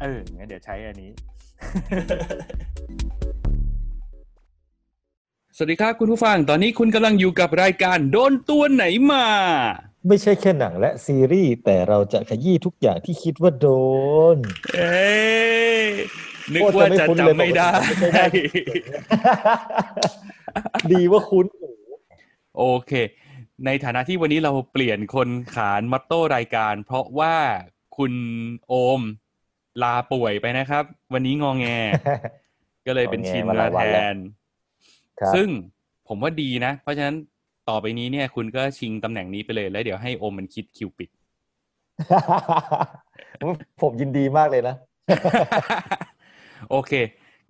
เอองั้นเดี๋ยวใช้อันนี้ สวัสดีครับคุณผู้ฟัง ตอนนี้คุณกำลังอยู่กับรายการโดนตัวไหนมา ไม่ใช่แค่หนังและซีรีส์ แต่เราจะขยี้ทุกอย่างที่คิดว่าโดน เอ้ยนึกโอ้ว่าจะจะไม่คุ้นเลยจำไม่ได้ปกติไม่ได้ ดีว่าคุ้นหูโอเค ในฐานะที่วันนี้เราเปลี่ยนคนขานมัตโต้รายการ เพราะว่าคุณโอม ลาป่วยไปนะครับ วันนี้งองแง ก็เลยเป็นงอแงชินมาหมาลายวัแทนแล้วนครับซึ่งผมว่าดีนะ เพราะฉะนั้นต่อไปนี้เนี่ย คุณก็ชิงตำแหน่งนี้ไปเลย แล้วเดี๋ยวให้โอมมันคิดคิวปิด ผมยินดีมากเลยนะ โอเค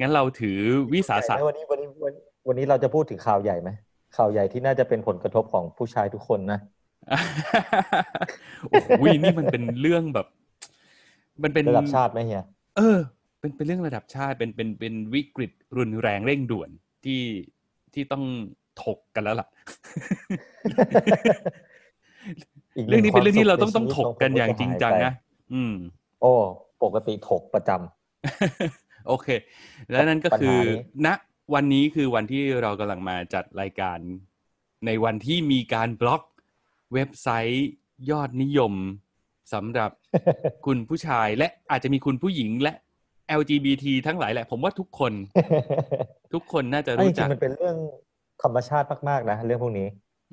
งั้นเราถือวิสาสะวันนี้วันนี้วันวันนี้เราจะพูดถึงข่าวใหญ่ไหมข่าวใหญ่ที่น่าจะเป็นผลกระทบของผู้ชายทุกคนนะโอ้โหนี่มันเป็นเรื่องแบบ มันเป็นระดับชาติไหมเฮียเออ เป็นเป็นเรื่องระดับชาติเป็นเป็นเป็นวิกฤตรุนแรงเร่งด่วนที่ที่ต้องถกกันแล้วล่ะอีกหเรื่องนี้เป็นเรื่องที่เราต้องควต้องมถสุกขกันอย่างใชีจริงวิตจังขอผมนะอืม โอ้ปกติถกประจำโอเค แล้วนั่นก็ปัญหาคือนี้ณวันนี้คือวันที่เรากำลังมาจัดรายการ ในวันที่มีการบล็อกเว็บไซต์ยอดนิยม สำหรับคุณผู้ชายและอาจจะมีคุณผู้หญิงและ LGBT ทั้งหลายแหละ ผมว่าทุกคน ทุกคนน่าจะอันจรู้ริจักงๆมันเป็นเรื่องธรรมชาติมากๆนะเรื่องพวกนี้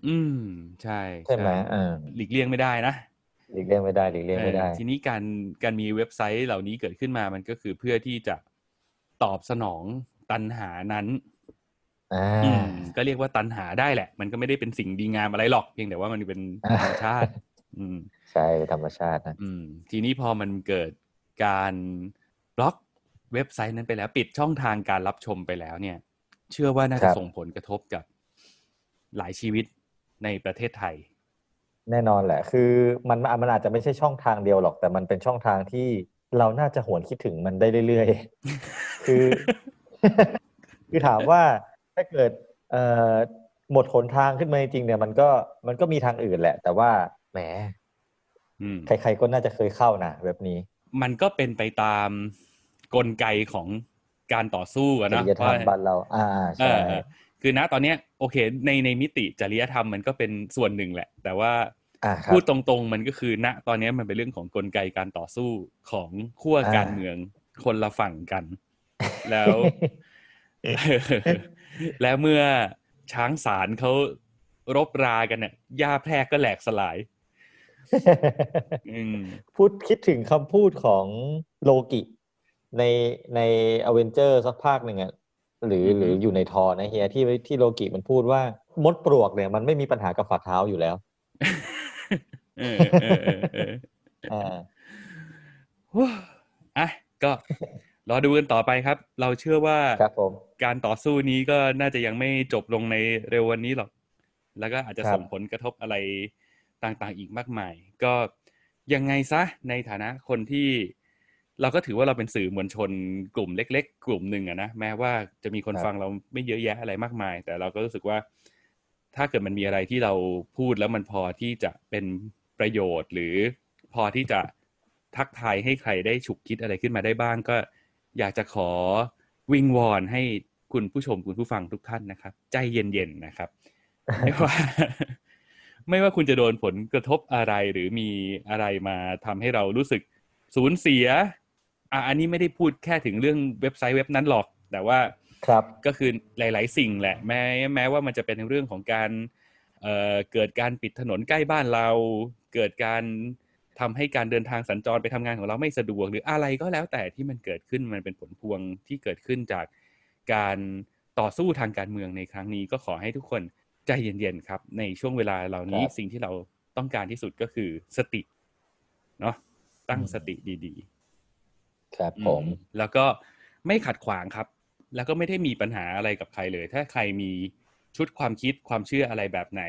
อืมใช่ใช่ไหมอ่าหลีกเลี่ยงไม่ได้นะหลีกเลี่ยงไม่ได้หลีกเลี่ยงไม่ได้เออทีนี้การการมีเว็บไซต์เหล่านี้เกิดขึ้นมามันก็คือเพื่อที่จะตอบสนองตันหานั้นอ่าอืมก็เรียกว่าตันหาได้แหละ มันก็ไม่ได้เป็นสิ่งดีงามอะไรหรอกเพียงแต่ว่ามันเป็นธรรมชาติ อืมใช่ธรรมชาตินะอืม ทีนี้พอมันเกิดการบล็อกเว็บไซต์นั้นไปแล้ว ปิดช่องทางการรับชมไปแล้วเนี่ย เชื่อว่าน่าจะส่งผลกระทบกับหลายชีวิตในประเทศไทย แน่นอนแหละ คือมันมันอาจจะไม่ใช่ช่องทางเดียวหรอก แต่มันเป็นช่องทางที่เราน่าจะหวนคิดถึงมันได้เรื่อยๆ คือ คือถามว่าถ้าเกิดเอ่อหมดหนทางขึ้นมาจริงๆเนี่ย มันก็มันก็มีทางอื่นแหละ แต่ว่า แหมอืมใครๆก็น่าจะเคยเข้านะเว็บนี้ มันก็เป็นไปตามกลไกของการต่อสู้อะจนะริยธรรมว่าบ้านเรา อ่าเอใช่อเออคือณตอนเนี้ยโอเคในในมิติจริยธรรมมันก็เป็นส่วนหนึ่งแหละ แต่ว่าอ่าครับพูดตรงๆมันก็คือณตอนเนี้ยมันเป็นเรื่องของกลไกการต่อสู้ของขั้วอ่าการเมืองคนละฝั่งกัน แล้ว แล้วเมื่อช้างสารเขารบรากันเนี่ยหญ้าแพรกก็แหลกสลายอืม พูดคิดถึงคำพูดของโลกิในในอเวนเจอร์สักภาคหนึ่งอะหรืออือฮึหรืออยู่ในทอนะเฮียที่ที่โลกิมันพูดว่ามดปลวกเนี่ย มันไม่มีปัญหากับฝ่าเท้าอยู่แล้วเออเออเออเอออ่าฮู้อะก็รอดูกันต่อไปครับ เราเชื่อว่าครับผมการต่อสู้นี้ก็น่าจะยังไม่จบลงในเร็ววันนี้หรอก แล้วก็อาจจะครับส่งผลกระทบอะไร ต่างๆ อีกมากมาย ก็ยังไงซะในฐานะคนที่เราก็ถือว่าเราเป็นสื่อมวลชนกลุ่มเล็ก ๆ กลุ่มหนึ่งอะนะแม้ว่าจะมีคนฟังเราไม่เยอะแยะอะไรมากมาย แต่เราก็รู้สึกว่า ถ้าเกิดมันมีอะไรที่เราพูดแล้วมันพอที่จะเป็นประโยชน์ หรือพอที่จะทักทายให้ใครได้ฉุกคิดอะไรขึ้นมาได้บ้าง ก็อยากจะขอวิงวอนให้คุณผู้ชมคุณผู้ฟังทุกท่านนะครับ ใจเย็นๆนะครับไม่ว่า ไม่ว่าคุณจะโดนผลกระทบอะไรหรือมีอะไรมาทำให้เรารู้สึกสูญเสียอะอันนี้ไม่ได้พูดแค่ถึงเรื่องเว็บไซต์เว็บนั้นหรอก แต่ว่าครับก็คือหลาย ๆ สิ่งแหละ แม้แม้ว่ามันจะเป็นเรื่องของการเอ่อเกิดการปิดถนนใกล้บ้านเรา เกิดการทำให้การเดินทางสัญจรไปทำงานของเราไม่สะดวก หรืออะไรก็แล้วแต่ที่มันเกิดขึ้นมันเป็นผลพวงที่เกิดขึ้นจากการต่อสู้ทางการเมืองในครั้งนี้ก็ขอให้ทุกคน ใจเย็นๆครับ ในช่วงเวลาเหล่านี้ครับสิ่งที่เราต้องการที่สุดก็คือสติเนาะตั้งสติดีๆ ครับอืผม แล้วก็ไม่ขัดขวางครับ แล้วก็ไม่ได้มีปัญหาอะไรกับใครเลย ถ้าใครมีชุดความคิดความเชื่ออะไรแบบไหน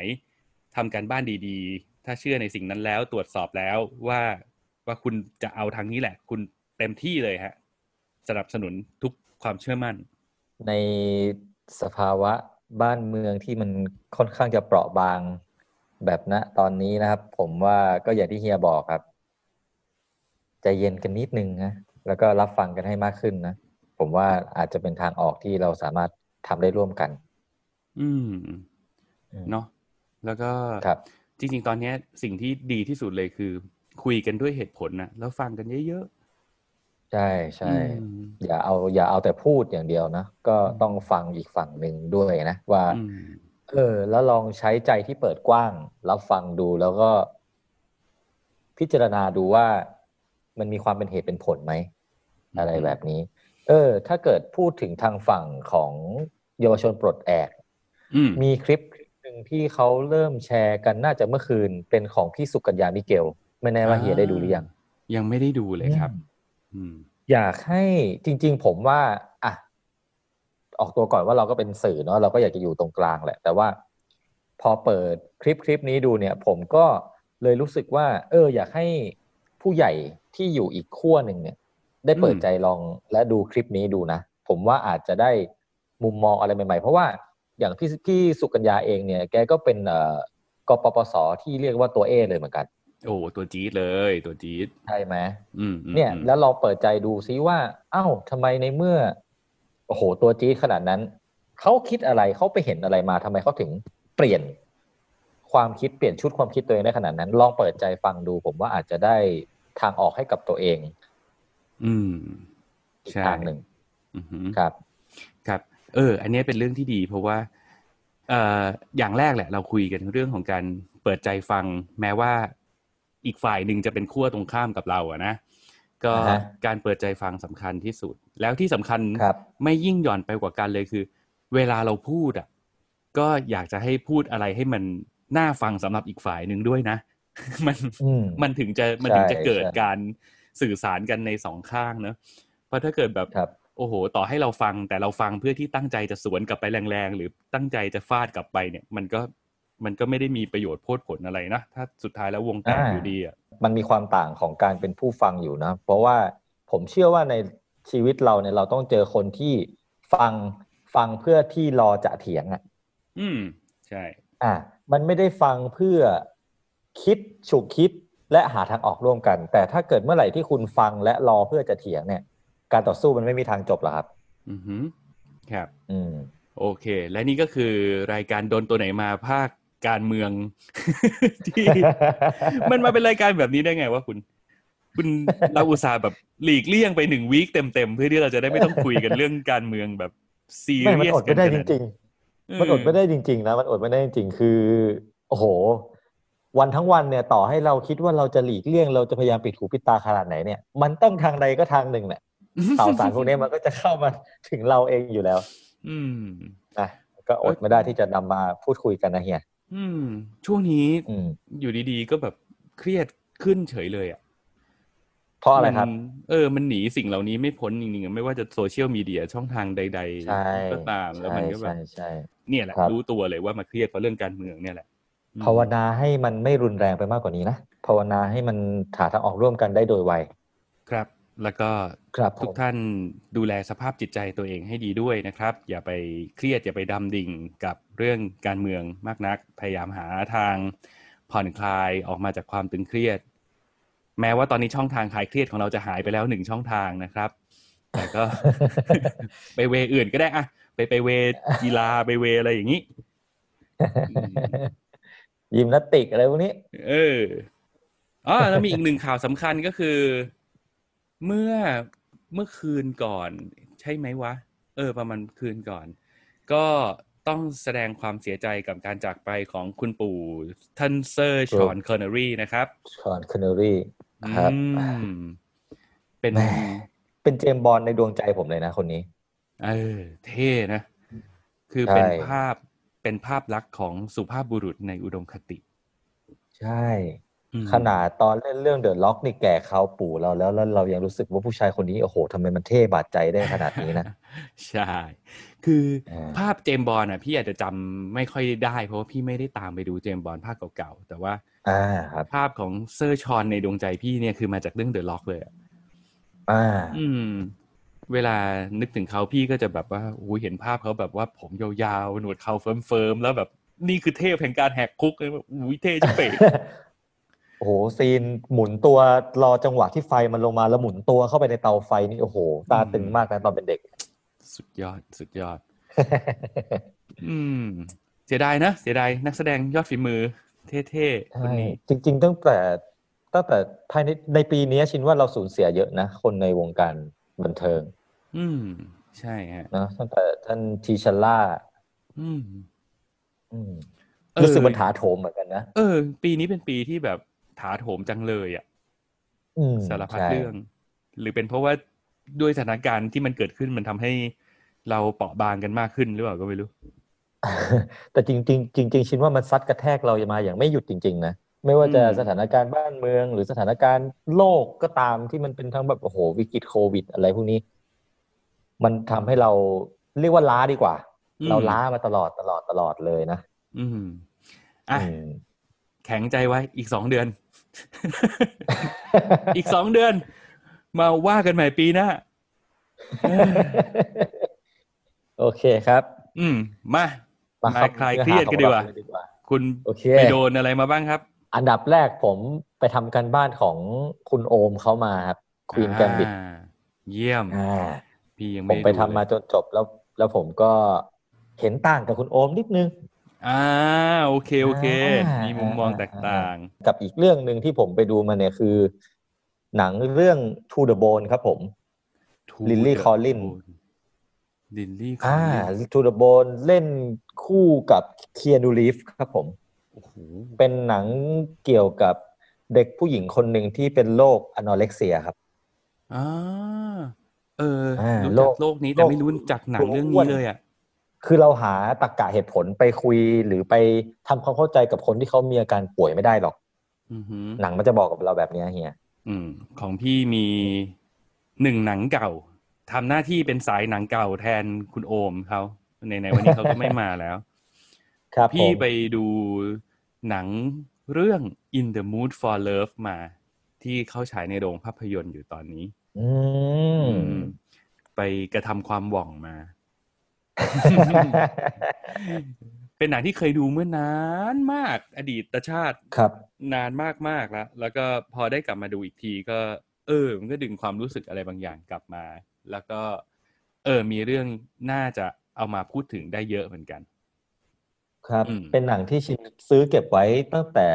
ทำการบ้านดีๆ ถ้าเชื่อในสิ่งนั้นแล้วตรวจสอบแล้วว่าว่าคุณจะเอาทางนี้แหละ คุณเต็มที่เลยฮะสนับสนุนทุกความเชื่อมั่น ในสภาวะ บ้านเมืองที่มันค่อนข้างจะเปราะบางแบบณตอนนี้นะครับ ผมว่าก็อย่างที่เฮียบอกครับใจเย็นกันนิดนึงนะแล้วก็รับฟังกันให้มากขึ้นนะผมว่าอาจจะเป็นทางออกที่เราสามารถทำได้ร่วมกัน อืมอืมเนาะแล้วก็ครับจริง ๆ ตอนเนี้ยสิ่งที่ดีที่สุดเลยคือ คุยกันด้วยเหตุผลนะแล้วฟังกันเยอะ ใช่ๆใช่อืมอย่าเอาอย่าเอาแต่พูดอย่างเดียวนะ ก็ต้องฟังอีกฝั่งหนึ่งด้วยนะ ว่าอืมเออ แล้วลองใช้ใจที่เปิดกว้างรับฟังดูแล้วก็ พิจารณาดูว่ามันมีความเป็นเหตุเป็นผลไหม อะไรแบบนี้ เออ ถ้าเกิดพูดถึงทางฝั่งของเยาวชนปลดแอกอืมมีคลิปคลิปหนึ่งที่เขาเริ่มแชร์กันน่าจะเมื่อคืนเป็นของพี่สุกัญญามิเกล ไม่แน่ว่าเฮียได้ดูหรือยัง ยังไม่ได้ดูเลยครับ อยากให้จริง ๆ ผมว่าอะออกตัวก่อนว่าเราก็เป็นสื่อเนาะเราก็อยากจะอยู่ตรงกลางแหละ แต่ว่าพอเปิดคลิปคลิปนี้ดูเนี่ย ผมก็เลยรู้สึกว่า เออ อยากให้ผู้ใหญ่ที่อยู่อีกขั้วหนึ่งเนี่ย ได้เปิดใจลองและดูคลิปนี้ดูนะ ผมว่าอาจจะได้มุมมองอะไรใหม่ ๆ เพราะว่าอย่างพี่พี่สุกัญญาเองเนี่ย แกก็เป็นเอ่อกปปสที่เรียกว่าตัวเอเลยเหมือนกัน โอ้ตัวจี๊ดเลยตัวจี๊ดใช่ไหมอืมอืมเนี่ยอืมแล้วลองเปิดใจดูซิว่า เอ้าทำไมในเมื่อ โอ้โห ตัวจี๊ดขนาดนั้น เขาคิดอะไรเขาไปเห็นอะไรมาทำไมเขาถึงเปลี่ยน ความคิดเปลี่ยนชุดความคิดตัวเองได้ขนาดนั้น ลองเปิดใจฟังดู ผมว่าอาจจะได้ทางออกให้กับตัวเอง อืมอีกใช่ทางหนึ่งอือหือครับ ครับ เออ อันเนี้ยเป็นเรื่องที่ดี เพราะว่าเอ่ออย่างแรกแหละ เราคุยกันเรื่องของการเปิดใจฟัง แม้ว่า อีกฝ่ายหนึ่งจะเป็นขั้วตรงข้ามกับเราอะนะก็อ่าฮะการเปิดใจฟังสำคัญที่สุด แล้วที่สำคัญครับไม่ยิ่งหย่อนไปกว่ากันเลยคือ เวลาเราพูดอะ ก็อยากจะให้พูดอะไรให้มันน่าฟังสำหรับอีกฝ่ายหนึ่งด้วยนะ มันอืมมันถึงจะมันถึงจะใช่เกิดใช่การสื่อสารกันในสองข้างเนอะเพราะถ้าเกิดแบบครับโอ้โห ต่อให้เราฟังแต่เราฟังเพื่อที่ตั้งใจจะสวนกลับไปแรงๆ หรือตั้งใจจะฟาดกลับไปเนี่ย มันก็ มันก็ไม่ได้มีประโยชน์โพดผลอะไรนะถ้าสุดท้ายแล้ววงแตกอ่าอยู่ดีอะมันมีความต่างของการเป็นผู้ฟังอยู่นะ เพราะว่าผมเชื่อว่าในชีวิตเราเนี่ยเราต้องเจอคนที่ฟังฟังเพื่อที่รอจะเถียงอะ อืมใช่ อะมันไม่ได้ฟังเพื่อคิดฉุกคิดและหาทางออกร่วมกัน แต่ถ้าเกิดเมื่อไหร่ที่คุณฟังและรอเพื่อจะเถียงเนี่ย การต่อสู้มันไม่มีทางจบหรอกครับ อือหือครับ อืม โอเค และนี่ก็คือรายการโดนตัวไหนมาภาค การเมืองที่มันมาเป็นรายการแบบนี้ได้ไงวะคุณ คุณเราอุตส่าห์แบบหลีกเลี่ยงไปหนึ่งวีคเต็มๆเพื่อที่เราจะได้ไม่ต้องคุยกันเรื่องการเมืองแบบซีไม่เรีมันยสอดกัไม่นได้ขจนาดริงๆมันอดไม่ได้จริงๆนะมันอดไม่ได้จริงๆคือ โอ้โห วันทั้งวันเนี่ย ต่อให้เราคิดว่าเราจะหลีกเลี่ยงเราจะพยายามปิดหูปิดตาขนาดไหนเนี่ย มันต้องทางใดก็ทางหนึ่งแหละข่าวสารพวกนี้มันก็จะเข้ามาถึงเราเองอยู่แล้ว อืมนะก็อดไม่ได้ที่จะนำมาพูดคุยกันนะเฮีย อืม ช่วงนี้อืมอยู่ดีๆ ก็แบบเครียดขึ้นเฉยเลยอะเพราะอะไรครับ มันเออ มันหนีสิ่งเหล่านี้ไม่พ้นจริงๆอะไม่ว่าจะโซเชียลมีเดียช่องทางใด ใช่ๆ ก็ตามแล้วใช่มันก็แบใช่บใช่ เนี่ยแหละ ครับ รู้ตัวเลยว่ามาเครียดเพราะเรื่องการเมืองเนี่ยแหละอืมภาวนาให้มันไม่รุนแรงไปมากกว่านี้นะภาวนาให้มันหาทางออกร่วมกันได้โดยไวครับ แล้วก็ครับผมทุกท่านดูแลสภาพจิตใจตัวเองให้ดีด้วยนะครับ อย่าไปเครียดอย่าไปดำดิ่งกับเรื่องการเมืองมากนัก พยายามหาทางผ่อนคลายออกมาจากความตึงเครียด แม้ว่าตอนนี้ช่องทางคลายเครียดของเราจะหายไปแล้วหนึ่งช่องทางนะครับ แต่ก็ ไปเวอื่นก็ได้อะไปไปเวกีฬาไปเวอะไรอย่างนี้ยิมนาสติกอะไรพวกนี้ เอออ๋อแล้วมีอีกหนึ่งข่าวสำคัญก็คือ เมื่อเมื่อคืนก่อน ใช่ไหมวะ เออ ประมาณคืนก่อน ก็ต้องแสดงความเสียใจกับการจากไปของคุณปู่ท่านเซอร์ฌอนคอนเนอรี่นะครับฌอนคอนเนอรี่ครับอืมเป็นแหมเป็นเจมส์บอนด์ในดวงใจผมเลยนะคนนี้ เออ เท่นะ คือใช่เป็นภาพเป็นภาพลักษณ์ของสุภาพบุรุษในอุดมคติ ใช่อืม ขนาดตอนเล่นเรื่อง The Rock นี่แก่เขาปู่เราแล้วแล้วเรายังรู้สึกว่าผู้ชายคนนี้โอ้โหทำไมมันเท่บาดใจได้ขนาดนี้นะ ใช่ คืออ่าภาพเจมส์บอนด์อะพี่อาจจะจำไม่ค่อยได้ เพราะว่าพี่ไม่ได้ตามไปดูเจมส์บอนด์ภาคเก่าๆแต่ว่าอ่าครับภาพของเซอร์ฌอนในดวงใจพี่เนี่ยคือมาจากเรื่อง The Rock เลยอะอ่า อืม เวลานึกถึงเขาพี่ก็จะแบบว่าอุ้ยเห็นภาพเขาแบบว่าผมยาวๆหนวดเขาเฟิ้มๆแล้วแบบนี่คือเทพแห่งการแหกคุกเลยแบบอุ้ยเท่จังเป๋ง โอ้โหซีนหมุนตัวรอจังหวะที่ไฟมันลงมาแล้วหมุนตัวเข้าไปในเตาไฟนี่โอ้โห ตาตึงมากนะตอนเป็นเด็ก สุดยอดสุดยอด อืม เสียดายนะเสียดายนักแสดงยอดฝีมือ เท่ๆคนใช่นี้จริง ๆ ตั้งแต่ตั้งแต่ภายในในปีนี้ชินว่าเราสูญเสียเยอะนะ คนในวงการบันเทิง อืม ใช่ฮะนะตั้งแต่ท่านทีชัลล่า อืม อืมเออรู้สึกมันถาโถมเหมือนกันนะ เออ ปีนี้เป็นปีที่แบบ ถาโถมจังเลยอะอืมสารพัดใช่เรื่อง หรือเป็นเพราะว่าด้วยสถานการณ์ที่มันเกิดขึ้นมันทำให้เราเปราะบางกันมากขึ้นหรือเปล่าก็ไม่รู้ แต่จริงๆจริงๆชินว่ามันซัดกระแทกเรามาอย่างไม่หยุดจริง ๆ นะไม่ว่าจะอืมสถานการณ์บ้านเมือง หรือสถานการณ์โลกก็ตามที่มันเป็นทั้งแบบโอ้โหวิกฤตโควิด อะไรพวกนี้ มันทำให้เราเรียกว่าล้าดีกว่า เราล้ามาตลอดตลอดตลอดเลยนะ อืมอะอืมแข็งใจไว้อีกสองเดือน อีกสองเดือน มาว่ากันใหม่ปีหน้าโอเคครับ อืม มามามาเข้าคลายเนื้อเครียดหากันดีกว่าของเราเลยดีกว่าคุณโอเคไปโดนอะไรมาบ้างครับ อันดับแรกผมไปทำกันบ้านของคุณโอมเขามาครับควีนแกมบิดอ่าเยี่ยมอ่าพี่ยังผไม่มด้ไปดูทำมาเลยจนจบแล้ว แล้วผมก็เห็นต่างกับคุณโอมนิดนึง อ่าโอเคโอเคอ่ามีมีมุมมองแตกต่าง กับอีกเรื่องหนึ่งที่ผมไปดูมาเนี่ยคือ หนังเรื่อง To the Bone ครับผม To the Bone ลิลลี่คอลลินส์ อ่า To the Bone เล่นคู่กับเคียนูรีฟส์ครับผมโอ้โหเป็นหนังเกี่ยวกับเด็กผู้หญิงคนหนึ่งที่เป็นโรค anorexia ครับอ่าเอออ่ารู้โลจักกโลกนี้แต่โลกไม่รู้จักหนังเรื่องนี้เลยอะ คือเราหาตรรกะเหตุผลไปคุยหรือไปทำความเข้าใจกับคนที่เขามีอาการป่วยไม่ได้หรอกอือหือหนังมันจะบอกกับเราแบบเนี้ยเฮียอืมของพี่มีหนึ่งหนังเก่าทำหน้าที่เป็นสายหนังเก่าแทนคุณโอมเขาในในวันนี้เขาก็ไม่มาแล้ว ครับผพี่มไปดูหนังเรื่อง In the Mood for Love มา ที่เข้าฉายในโรงภาพยนตร์อยู่ตอนนี้อืมอืมไปกระทำความหว่องมา เป็นหนังที่เคยดูเมื่อนานมาก อดีตชาติครับ นานมากมากๆแล้วแล้วก็พอได้กลับมาดูอีกทีก็ เออ มันก็ดึงความรู้สึกอะไรบางอย่างกลับมา แล้วก็ เออ มีเรื่องน่าจะเอามาพูดถึงได้เยอะเหมือนกัน ครับอืมเป็นหนังที่ชินซื้อเก็บไว้ตั้งแต่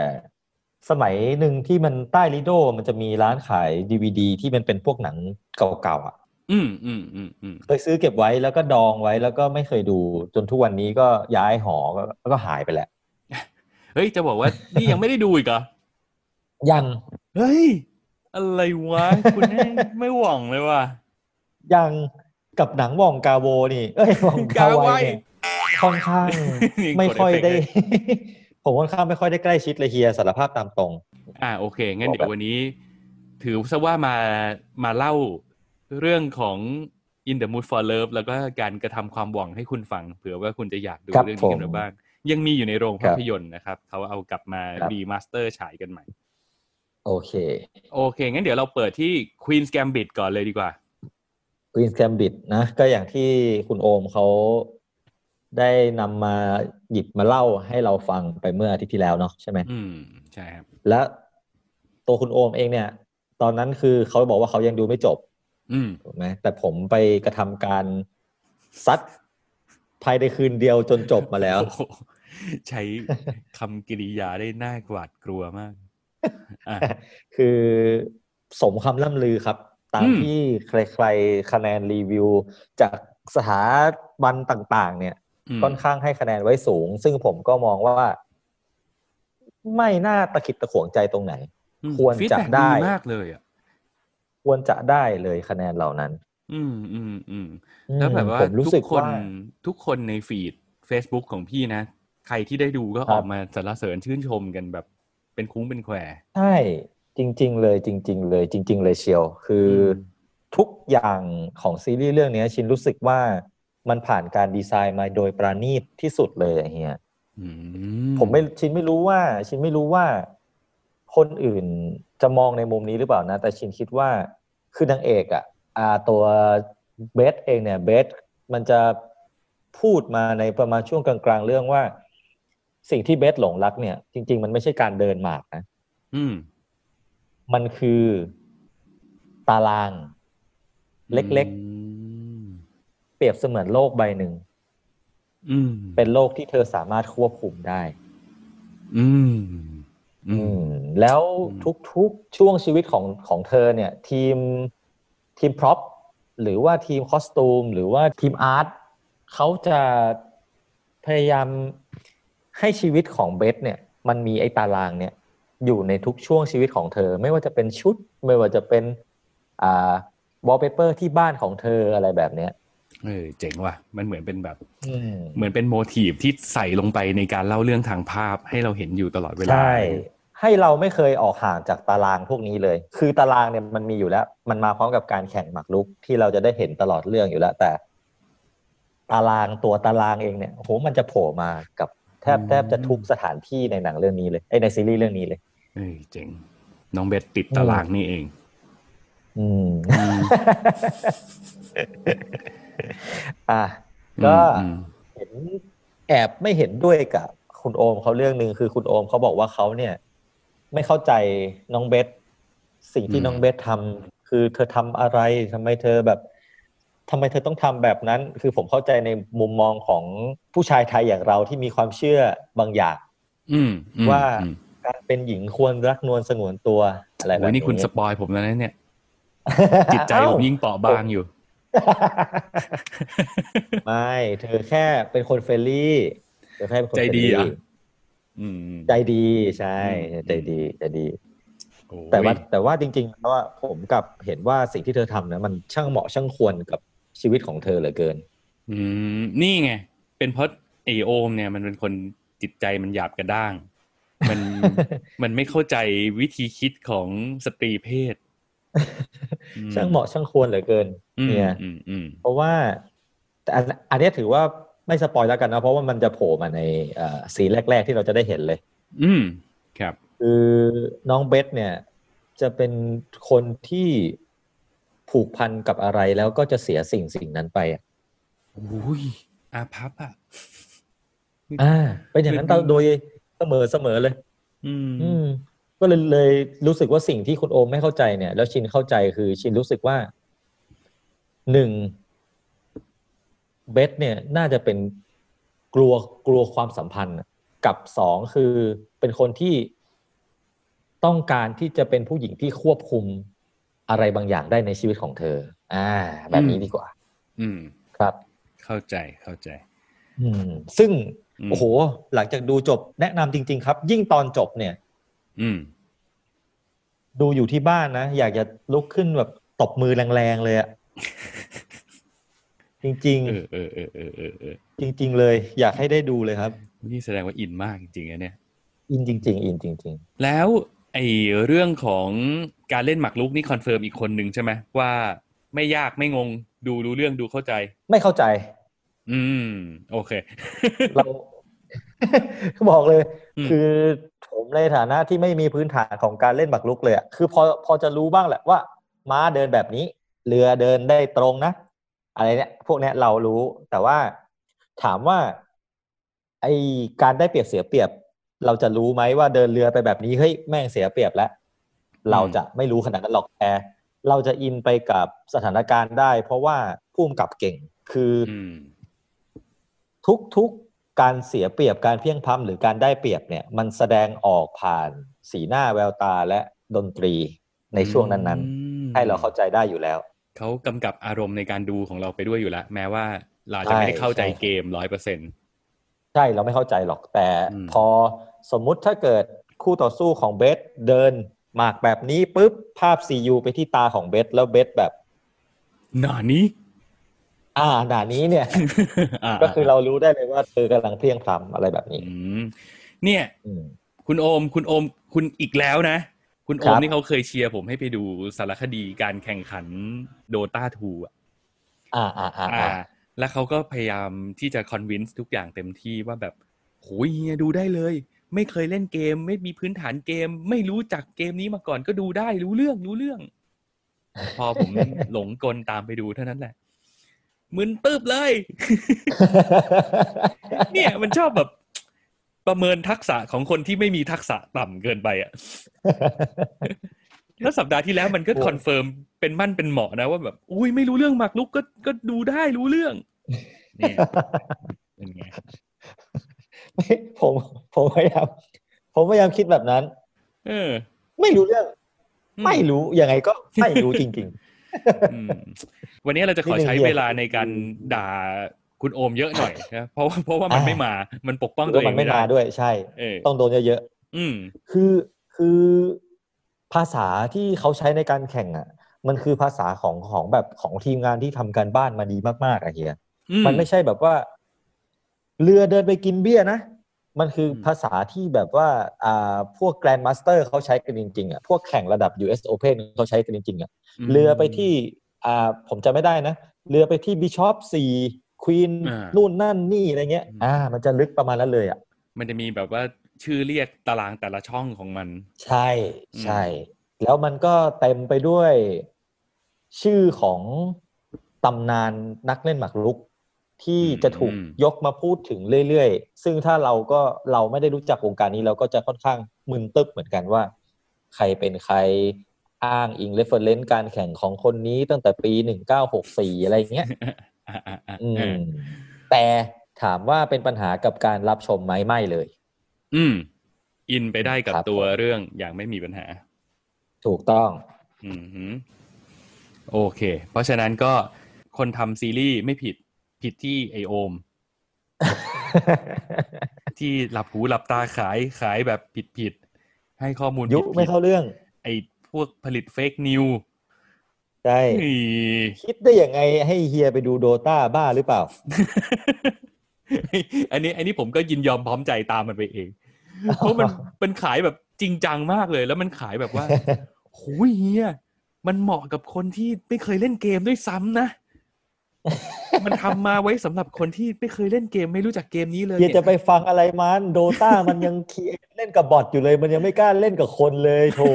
สมัยหนึ่งที่มันใต้ลิโดมันจะมีร้านขายดีวดีที่มันเป็นพวกหนังเก่าๆอะ อืมอืมอืมอืมเคยซื้อเก็บไว้แล้วก็ดองไว้แล้วก็ไม่เคยดู จนทุกวันนี้ก็ย้ายหอก็แล้วก็หายไปแหละเฮ้ยจะบอกว่านี่ยังไม่ได้ดูอีกเหรอยังเฮ้ยอะไรวะคุณแม่งไม่หว่องเลยว่ะยังกับหนังว่องกาโวนี่ เอ้ยว่องกาไวกาไวเนี่ยค่อนข้างนี่ไม่กดค่อยเฟเฟกต์ได้ให้ผมค่อนข้างไม่ค่อยได้ใกล้ชิดเลยเฮียสารภาพตามตรง อ่าโอเค งั้นบอกเดี๋ยแบวบวันนี้ ถือซะว่ามามาเล่า เรื่องของ In the Mood for Love แล้วก็การกระทำความหวังให้คุณฟัง เผื่อว่าคุณจะอยากดูครับเรื่องผนี้มกันมาบ้าง ยังมีอยู่ในโรงครัภาบพยนตร์นะครับ เขาเอากลับมาครับรีมาสเตอร์ฉายกันใหม่ โอเค โอเค งั้นเดี๋ยวเราเปิดที่ Queen's Gambit ก่อนเลยดีกว่า Queen's Gambit นะ ก็อย่างที่คุณโอมเขาได้นำมาหยิบมาเล่าให้เราฟังไปเมื่ออาทิตย์ที่แล้วเนาะใช่ไหมอืมใช่ครับ และตัวคุณโอมเองเนี่ย ตอนนั้นคือเขาบอกว่าเขายังดูไม่จบอืม ถูกไหมแต่ผมไปกระทำการซัดภายในคืนเดียวจนจบมาแล้วโอ้โหใช้คำกริยาได้น่ากวาดกลัวมากอะคือสมคำล่ำลือครับ ตามอืมที่ใครๆคะแนนรีวิว จากสถาบันต่าง ๆ เนี่ยอืมค่อนข้างให้คะแนนไว้สูง ซึ่งผมก็มองว่า ไม่น่าตะขิดตะขวงใจตรงไหนอืมควรจะ feedback ได้มากเลยอะ ควรจะได้เลยคะแนนเหล่านั้น อืมอืมอืมอืมแล้วแบบว่าผมรู้ทุสึกกคนว่าทุกคนในฟีด Facebook ของพี่นะ ใครที่ได้ดูก็ครัอบอกมาสรรเสริญชื่นชมกันแบบเป็นคุ้งเป็นแควใช่จริง ๆ เลยจริง ๆ เลย จริง ๆ เลยเชียว คืออมทุกอย่างของซีรีส์เรื่องเนี้ยชินรู้สึกว่ามันผ่านการดีไซน์มาโดยประณีตที่สุดเลยอะเฮียอืผมไม่ชินไม่รู้ว่า ชินไม่รู้ว่า คนอื่นจะมองในมุมนี้หรือเปล่านะ แต่ชินคิดว่าคือนางเอกอะอ่าตัวเบสเองเนี่ยเบสมันจะพูดมาในประมาณช่วงกลางๆ เรื่องว่า สิ่งที่เบสหลงรักเนี่ย จริง ๆ มันไม่ใช่การเดินหมากนะ อืม มันคือตาราง เล็กอืมๆเปรียบเสมือนโลกใบหนึ่งอืมเป็นโลกที่เธอสามารถควบคุมได้ อืมอือืมม แล้วอืมทุกๆช่วงชีวิตของของเธอเนี่ยทีมทีม prop หรือว่าทีม costume หรือว่าทีม art เขาจะพยายามให้ชีวิตของเบธเนี่ย มันมีไอ้ตารางเนี่ย อยู่ในทุกช่วงชีวิตของเธอ ไม่ว่าจะเป็นชุด ไม่ว่าจะเป็นอ่าวอลเปเปอร์ที่บ้านของเธออะไรแบบเนี้ย เออเจ๋งว่ะ มันเหมือนเป็นแบบอืมเหมือนเป็น motif ที่ใส่ลงไปในการเล่าเรื่องทางภาพให้เราเห็นอยู่ตลอดเวลาใช่ให้เราไม่เคยออกห่างจากตารางพวกนี้เลย คือตารางเนี่ยมันมีอยู่แล้ว มันมาพร้อมกับการแข่งหมากรุกที่เราจะได้เห็นตลอดเรื่องอยู่แล้ว แต่ ตารางตัวตารางเองเนี่ยโอ้โหมันจะโผล่มากับแทบอืมแทบจะทุกสถานที่ในหนังเรื่องนี้เลยไอยในซีรีส์เรื่องนี้เลยเอ้ยเจ๋งน้องเบสติดตารางนี่เอง อืม อืมอะก็อืมเห็นแอบไม่เห็นด้วยกับคุณโอมเขาเรื่องหนึ่งคือคุณโอมเขาบอกว่าเขาเนี่ย ไม่เข้าใจน้องเบสสิ่งที่อืมน้องเบสทำคือเธอทำอะไรทำไมเธอแบบทำไมเธอต้องทำแบบนั้น คือผมเข้าใจในมุมมองของผู้ชายไทยอย่างเราที่มีความเชื่อบางอย่างอืมอืมว่าอืมการเป็นหญิงควรรักนวลสงวนตัวอะไรแบบโอ้ยนี้นี่คุณสปอยผมแล้วนะเนี่ย จิตใจผมยิ่งเปราะบางอยู่ ไม่ เธอแค่เป็นคน friendly เธอแค่เป็นคนใจ friendly อะอืมใจดีใช่อืมใจดีใจดีโอ้ยแต่ว่าแต่ว่าจริงๆแล้วว่าผมกลับเห็นว่าสิ่งที่เธอทำนะมันช่างเหมาะช่างควรกับชีวิตของเธอเหลือเกิน อืมนี่ไง เป็นเพราะไอ้โอมเนี่ยมันเป็นคนจิตใจมันหยาบกระด้าง มันมันไม่เข้าใจวิธีคิดของสตรีเพศอื ช่างเหมาะช่างควรเหลือเกินอืมเนี่ยอืมอืมเพราะว่าแต่อันอันเนี้ยถือว่าไม่สปอยแล้วกันนะเพราะว่ามันจะโผล่มาในเอ่อซีนแรก ๆ ที่เราจะได้เห็นเลย อืมครับ คือน้องเบสเนี่ย จะเป็นคนที่ผูกพันกับอะไรแล้วก็จะเสียสิ่งสิ่งนั้นไปอะโอ้ยอาพับอะอ่าเป็นอย่างนั้นคือโดยเสมอเสมอเลย อืมอืม ก็เลยเลยรู้สึกว่าสิ่งที่คุณโอมไม่เข้าใจเนี่ย แล้วชินเข้าใจคือชินรู้สึกว่าหนึ่งเบสเนี่ยน่าจะเป็นกลัวกลัวความสัมพันธ์น่ะกับสองคือเป็นคนที่ต้องการที่จะเป็นผู้หญิงที่ควบคุมอะไรบางอย่างได้ในชีวิตของเธอ อ่า แบบนี้ดีกว่า อืม ครับ เข้าใจเข้าใจ อืม ซึ่งอืมโอ้โห หลังจากดูจบแนะนำจริง ๆ ครับ ยิ่งตอนจบเนี่ย อืม ดูอยู่ที่บ้านนะ อยากจะลุกขึ้นแบบตบมือแรงๆเลยอะจริงเออเออเออเออเออเออๆจริง ๆ เลย อยากให้ได้ดูเลยครับ นี่แสดงว่า in มากจริงๆนะเนี่ย อินจริง ๆ อินจริงแล้วไอ้เรื่องของการเล่นหมากรุกนี่ confirm อีกคนหนึ่งใช่ไหมว่าไม่ยากไม่งง ดูรู้เรื่องดูเข้าใจๆไม่เข้าใจ อืม โอเค เราบอกเลยอืมคือ ผมในฐานะที่ไม่มีพื้นฐานของการเล่นหมากรุกเลยอะคือพอพอจะรู้บ้างแหละว่า ม้าเดินแบบนี้ เรือเดินได้ตรงนะ อะไรเนี่ยพวกเนี้ยเรารู้ แต่ว่าถามว่า ไอการได้เปรียบเสียเปรียบ เราจะรู้ไหมว่าเดินเรือไปแบบนี้เฮ้ยแม่งเสียเปรียบแล้วเราจะไม่รู้ขนาดนั้นหรอกแต่เราจะอินไปกับสถานการณ์ได้ เพราะว่าผู้กำกับเก่งคือออืมทุกๆ การเสียเปรียบการเพียงพล้ำหรือการได้เปรียบเนี่ยมันแสดงออกผ่านสีหน้าแววตาและดนตรีในช่วงนั้นอืมๆให้เราเข้าใจได้อยู่แล้ว เขากำกับอารมณ์ในการดูของเราไปด้วยอยู่แล้ว แม้ว่าเราจะไม่ได้เข้าใจใช่เกมร้อยเปอร์เซ็นต์ใช่เราไม่เข้าใจหรอกแต่อืมพอสมมุติถ้าเกิดคู่ต่อสู้ของเบสเดินหมากแบบนี้ปุ๊บภาพซียูไปที่ตาของเบสแล้วเบสแบบหนานี้ อ่าหนานี้เนี่ยาก็คือเรารู้ได้เลยว่าเธอกำลังเพลียงพล้ำอะไรแบบนี้อืมเนี่ยอืมคุณโอมคุณโอมคุณอีกแล้วนะ คุณโอครัมบนี่เขาเคยเชียร์ผมให้ไปดูสารคดีการแข่งขันโดตาทูอะอ่าอ่าอ่าอ่าอ่าแล้วเขาก็พยายามที่จะ convince ทุกอย่างเต็มที่ว่าแบบโหยเฮียดูได้เลย ไม่เคยเล่นเกม ไม่มีพื้นฐานเกม ไม่รู้จักเกมนี้มาก่อนก็ดูได้รู้เรื่องรู้เรื่อง พอผมหลงกลตามไปดูเท่านั้นแหละ มึนตึบเลย เนี่ยมันชอบแบบ ประเมินทักษะของคนที่ไม่มีทักษะต่ำเกินไปอะ แล้วสัปดาห์ที่แล้วมันก็โอ้ confirm เป็นมั่นเป็นเหมาะนะว่าแบบ อุ้ยไม่รู้เรื่องหมากรุกก็ก็ดูได้รู้เรื่องเนี่ยเป็นไงไม่ผมผมพยายามผมพยายามคิดแบบนั้น เออ ไม่รู้เรื่องอืมไม่รู้ยังไงก็ไม่รู้จริงอืม วันนี้เราจะขอใช้นี่เป็นเหี้ยเวลาในการด่าคุณโอมเยอะหน่อยนะเพราะว่าเพราะว่ามันอ่าไม่มามันปกป้องๆตัแล้ววเอมังนไม่ไม่ได้มาด้วยใช่เออต้องโดนเยอะอืมๆคือคือภาษาที่เขาใช้ในการแข่งอะ มันคือภาษาของของแบบของทีมงานที่ทำการบ้านมาดีมากๆอะเฮียอืมันไม่ใช่แบบว่า เรือเดินไปกินเบี้ยนะ มันคืออืมภาษาที่แบบว่าอ่าพวก grandmaster เขาใช้กันจริงๆอะพวกแข่งระดับ US Open เขาใช้กันจริงๆอะ เรือไปที่อ่าผมจำไม่ได้นะ เรือไปที่บิชอปสี่ queen อ่านู่นนั่นนี่อะไรเงี้ยอืมอ่า มันจะลึกประมาณนั้นเลยอะมันจะมีแบบว่าชื่อเรียกตารางแต่ละช่องของมัน ใช่ใช่ แล้วมันก็เต็มไปด้วยชื่อของตำนานนักเล่นหมากรุก ที่จะถูกอืมยกมาพูดถึงเรื่อยๆ ซึ่งถ้าเราก็เราไม่ได้รู้จักวงการนี้เราก็จะค่อนข้างมึนตึบเหมือนกันว่า ใครเป็นใครอ้างอิงเรฟเฟอร์เรนซ์การแข่งของคนนี้ตั้งแต่ปีหนึ่งเก้าหกสี่อะไรอย่างเงี้ยอ่าอ่าอ่าอืเออมแต่ถามว่าเป็นปัญหากับการรับชมไหมไม่เลย อืม อินไปได้กับครับตัวผมเรื่องอย่างไม่มีปัญหา ถูกต้อง อืมฮึโอเค เพราะฉะนั้นก็คนทำซีรีส์ไม่ผิด ผิดที่ไอโอม ที่หลับหูหลับตาขายขายแบบผิดผิดๆให้ข้อมูลยุผิดไม่ผิดเข้าเรื่อง ไอพวกผลิตเฟกนิวใช่คิดได้ยังไงให้เฮียไปดูโดตาบ้าหรือเปล่า อันนี้ อันนี้ผมก็ยินยอมพร้อมใจตามมันไปเอง เพราะมันมันขายแบบจริงจังมากเลย แล้วมันขายแบบว่าโหยเฮียมันเหมาะกับคนที่ไม่เคยเล่นเกมด้วยซ้ำนะ มันทำมาไว้สำหรับคนที่ไม่เคยเล่นเกมไม่รู้จักเกมนี้เลยเฮียจะไปฟังอะไรมันโดตามันยังคีเล่นกับบอทอยู่เลย มันยังไม่กล้าเล่นกับคนเลยโธ่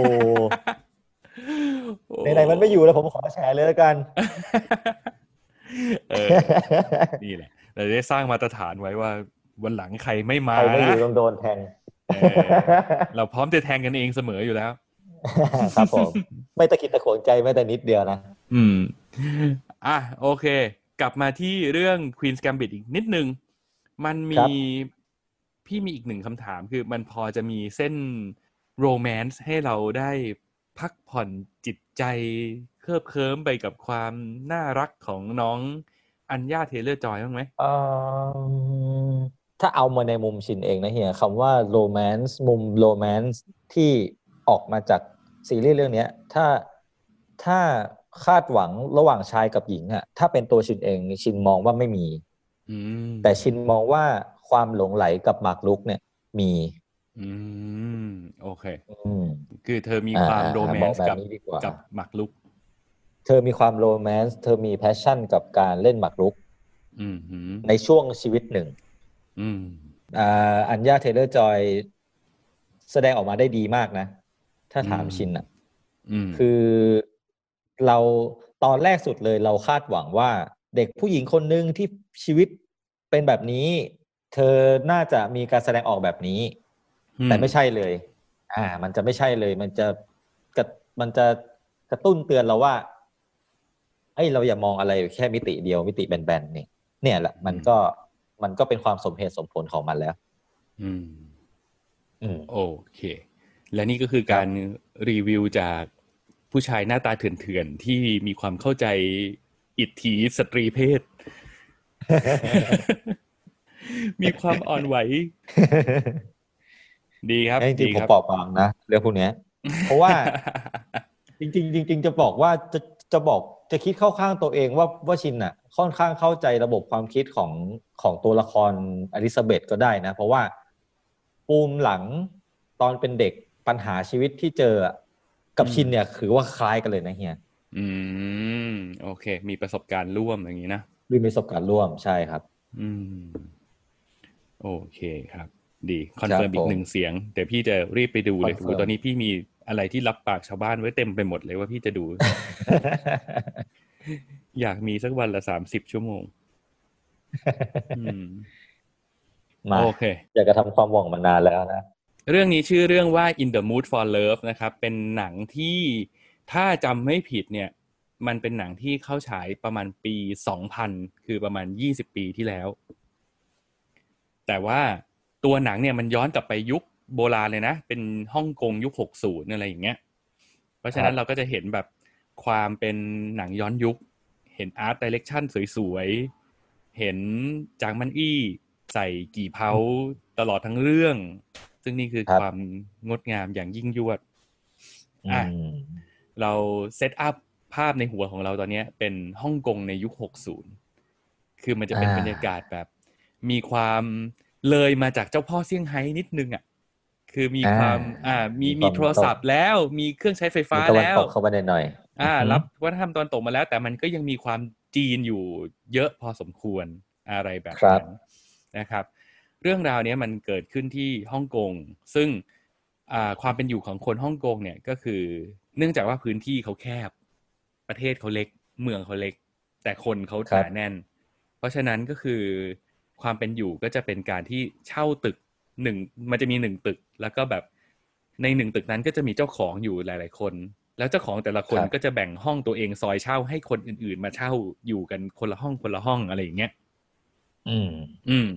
โอ้ไหนๆมันไม่อยู่แล้วผมขอแชร์เลยแล้วกันเออนี่แหละเราได้สร้างมาตรฐานไว้ว่าวันหลังใครไม่มาใครไม่อนะยู่ต้องโดนแทงเออเราพร้อมจะแทงกันเองเสมออยู่แล้ว ครับผม ไม่ตะกิดตะขวงใจแม้แต่นิดเดียวนะ อืม อะโอเค กลับมาที่เรื่อง Queen's Gambit อีกนิดนึง มันคมีรับพี่มีอีกหนึ่งคำถามคือมันพอจะมีเส้นromance ให้เราได้พักผ่อนจิตใจเคลิบเคลิ้มไปกับความน่ารักของน้องอันยาเทย์เลอร์-จอยบ้างไหมเอิ่มถ้าเอามาในมุมชินเองนะเฮียคำว่า romance มุม romance ที่ออกมาจากซีรีส์เรื่องเนี้ยถ้าถ้า คาดหวังระหว่างชายกับหญิงอะถ้าเป็นตัวชินเองชินมองว่าไม่มีอืมแต่ชินมองว่าความหลงไหลกับหมากรุกเนี่ย มี อืมโอเคอืมคือเธอมีอ่าความอ่าโรแมบอนกต์แบบกับนี้ดีกว่ากับหมักลุก เธอมีความโรแมนต์เธอมีแพชชั่นกับการเล่นหมากรุกอืมหืมในช่วงชีวิตหนึ่งอืมอ่าอัญญาเทเลอร์จอยแสดงออกมาได้ดีมากนะ ถ้าถามอืมชินอะอืมคือ เราตอนแรกสุดเลยเราคาดหวังว่าเด็กผู้หญิงคนหนึ่งที่ชีวิตเป็นแบบนี้ เธอน่าจะมีการแสดงออกแบบนี้ แต่ไม่ใช่เลย อ่า มันจะไม่ใช่เลย มันจะกระมันจะกระตุ้นเตือนเราว่าเอ้ยเราอย่ามองอะไรแค่มิติเดียวมิติแบนๆนี่เนี่ยแหละมันก็มันก็เป็นความสมเหตุสมผลของมันแล้ว อืม อืม โอเค และนี่ก็คือการรีวิวจาก ผู้ชายหน้าตาเถื่อนๆ ที่มีความเข้าใจอิทธิสตรีเพศ มีความอ่อนไหว ดีครับจริงดีๆผมครับเปราะบางนะเรื่องพวกเนี้ยเพราะว่า จริงๆจริงๆจะบอกว่าจะจะบอกจะคิดเข้าข้างตัวเองว่าว่าชินอะ ค่อนข้างเข้าใจระบบความคิดของของตัวละครอลิซาเบธก็ได้นะ เพราะว่าปูมหลังตอนเป็นเด็กปัญหาชีวิตที่เจออะ กับอืมชินเนี่ยคือว่าคล้ายกันเลยนะเฮียอืมโอเค มีประสบการณ์ร่วมอย่างนี้นะมีประสบการณ์ร่วมใช่ครับ อืม โอเคครับ ดีคอนเฟิร์มครับอีกหนึ่งเสียงแต่พี่จะรีบไปดูเลย confirm โอ้ตอนนี้พี่มีอะไรที่รับปากชาวบ้านไว้เต็มไปหมดเลยว่าพี่จะดู อยากมีสักวันละสามสิบชั่วโมงอืมมาโอเคอยากจะทำความหวังมานานแล้วนะ เรื่องนี้ชื่อเรื่องว่า In the Mood for Love นะครับ เป็นหนังที่ถ้าจำไม่ผิดเนี่ย มันเป็นหนังที่เข้าฉายประมาณปี 2000 คือประมาณ 20 ปีที่แล้ว แต่ว่าตัวหนังเนี่ยมันย้อนกลับไปยุคโบราณเลยนะ เป็นฮ่องกงยุค 60 อะไรอย่างเงี้ย เพราะฉะนั้นเราก็จะเห็นแบบความเป็นหนังย้อนยุค เห็น art direction สวยๆ เห็นจางม่านอวี้ใส่กี่เผาตลอดทั้งเรื่อง ซึ่งนี่คือครับความงดงามอย่างยิ่งยวดอะอืมเรา set up ภาพในหัวของเราตอนเนี้ยเป็นฮ่องกงในยุค 60 คือมันจะเป็นอ่าบรรยากาศแบบ มีความเลยมาจากเจ้าพ่อเซี่ยงไฮ้นิดนึงอะคือมีความอ่ามีมีมีความโทรศัพท์แล้วมีเครื่องใช้ไฟฟ้ามีตะวันแล้วตกเข้ามาหน่อยๆอ่าอืมรับวัฒนธรรมตะวันตกมาแล้ว แต่มันก็ยังมีความจีนอยู่เยอะพอสมควรอะไรแบบครับนั้นนะครับ เรื่องราวเนี้ยมันเกิดขึ้นที่ฮ่องกงซึ่งอ่าความเป็นอยู่ของคนฮ่องกงเนี่ยก็คือ เนื่องจากว่าพื้นที่เขาแคบ ประเทศเขาเล็ก เมืองเขาเล็ก แต่คนเขาหนาแน่น เพราะฉะนั้นก็คือความเป็นอยู่ก็จะเป็นการที่เช่าตึกหนึ่งมันจะมีหนึ่งตึก แล้วก็แบบในหนึ่งตึกนั้นก็จะมีเจ้าของอยู่หลาย ๆ คน แล้วเจ้าของแต่ละคนครับก็จะแบ่งห้องตัวเองซอยเช่าให้คนอื่น ๆ มาเช่าอยู่กันคนละห้องคนละห้องอะไรอย่างเงี้ย อืม อืม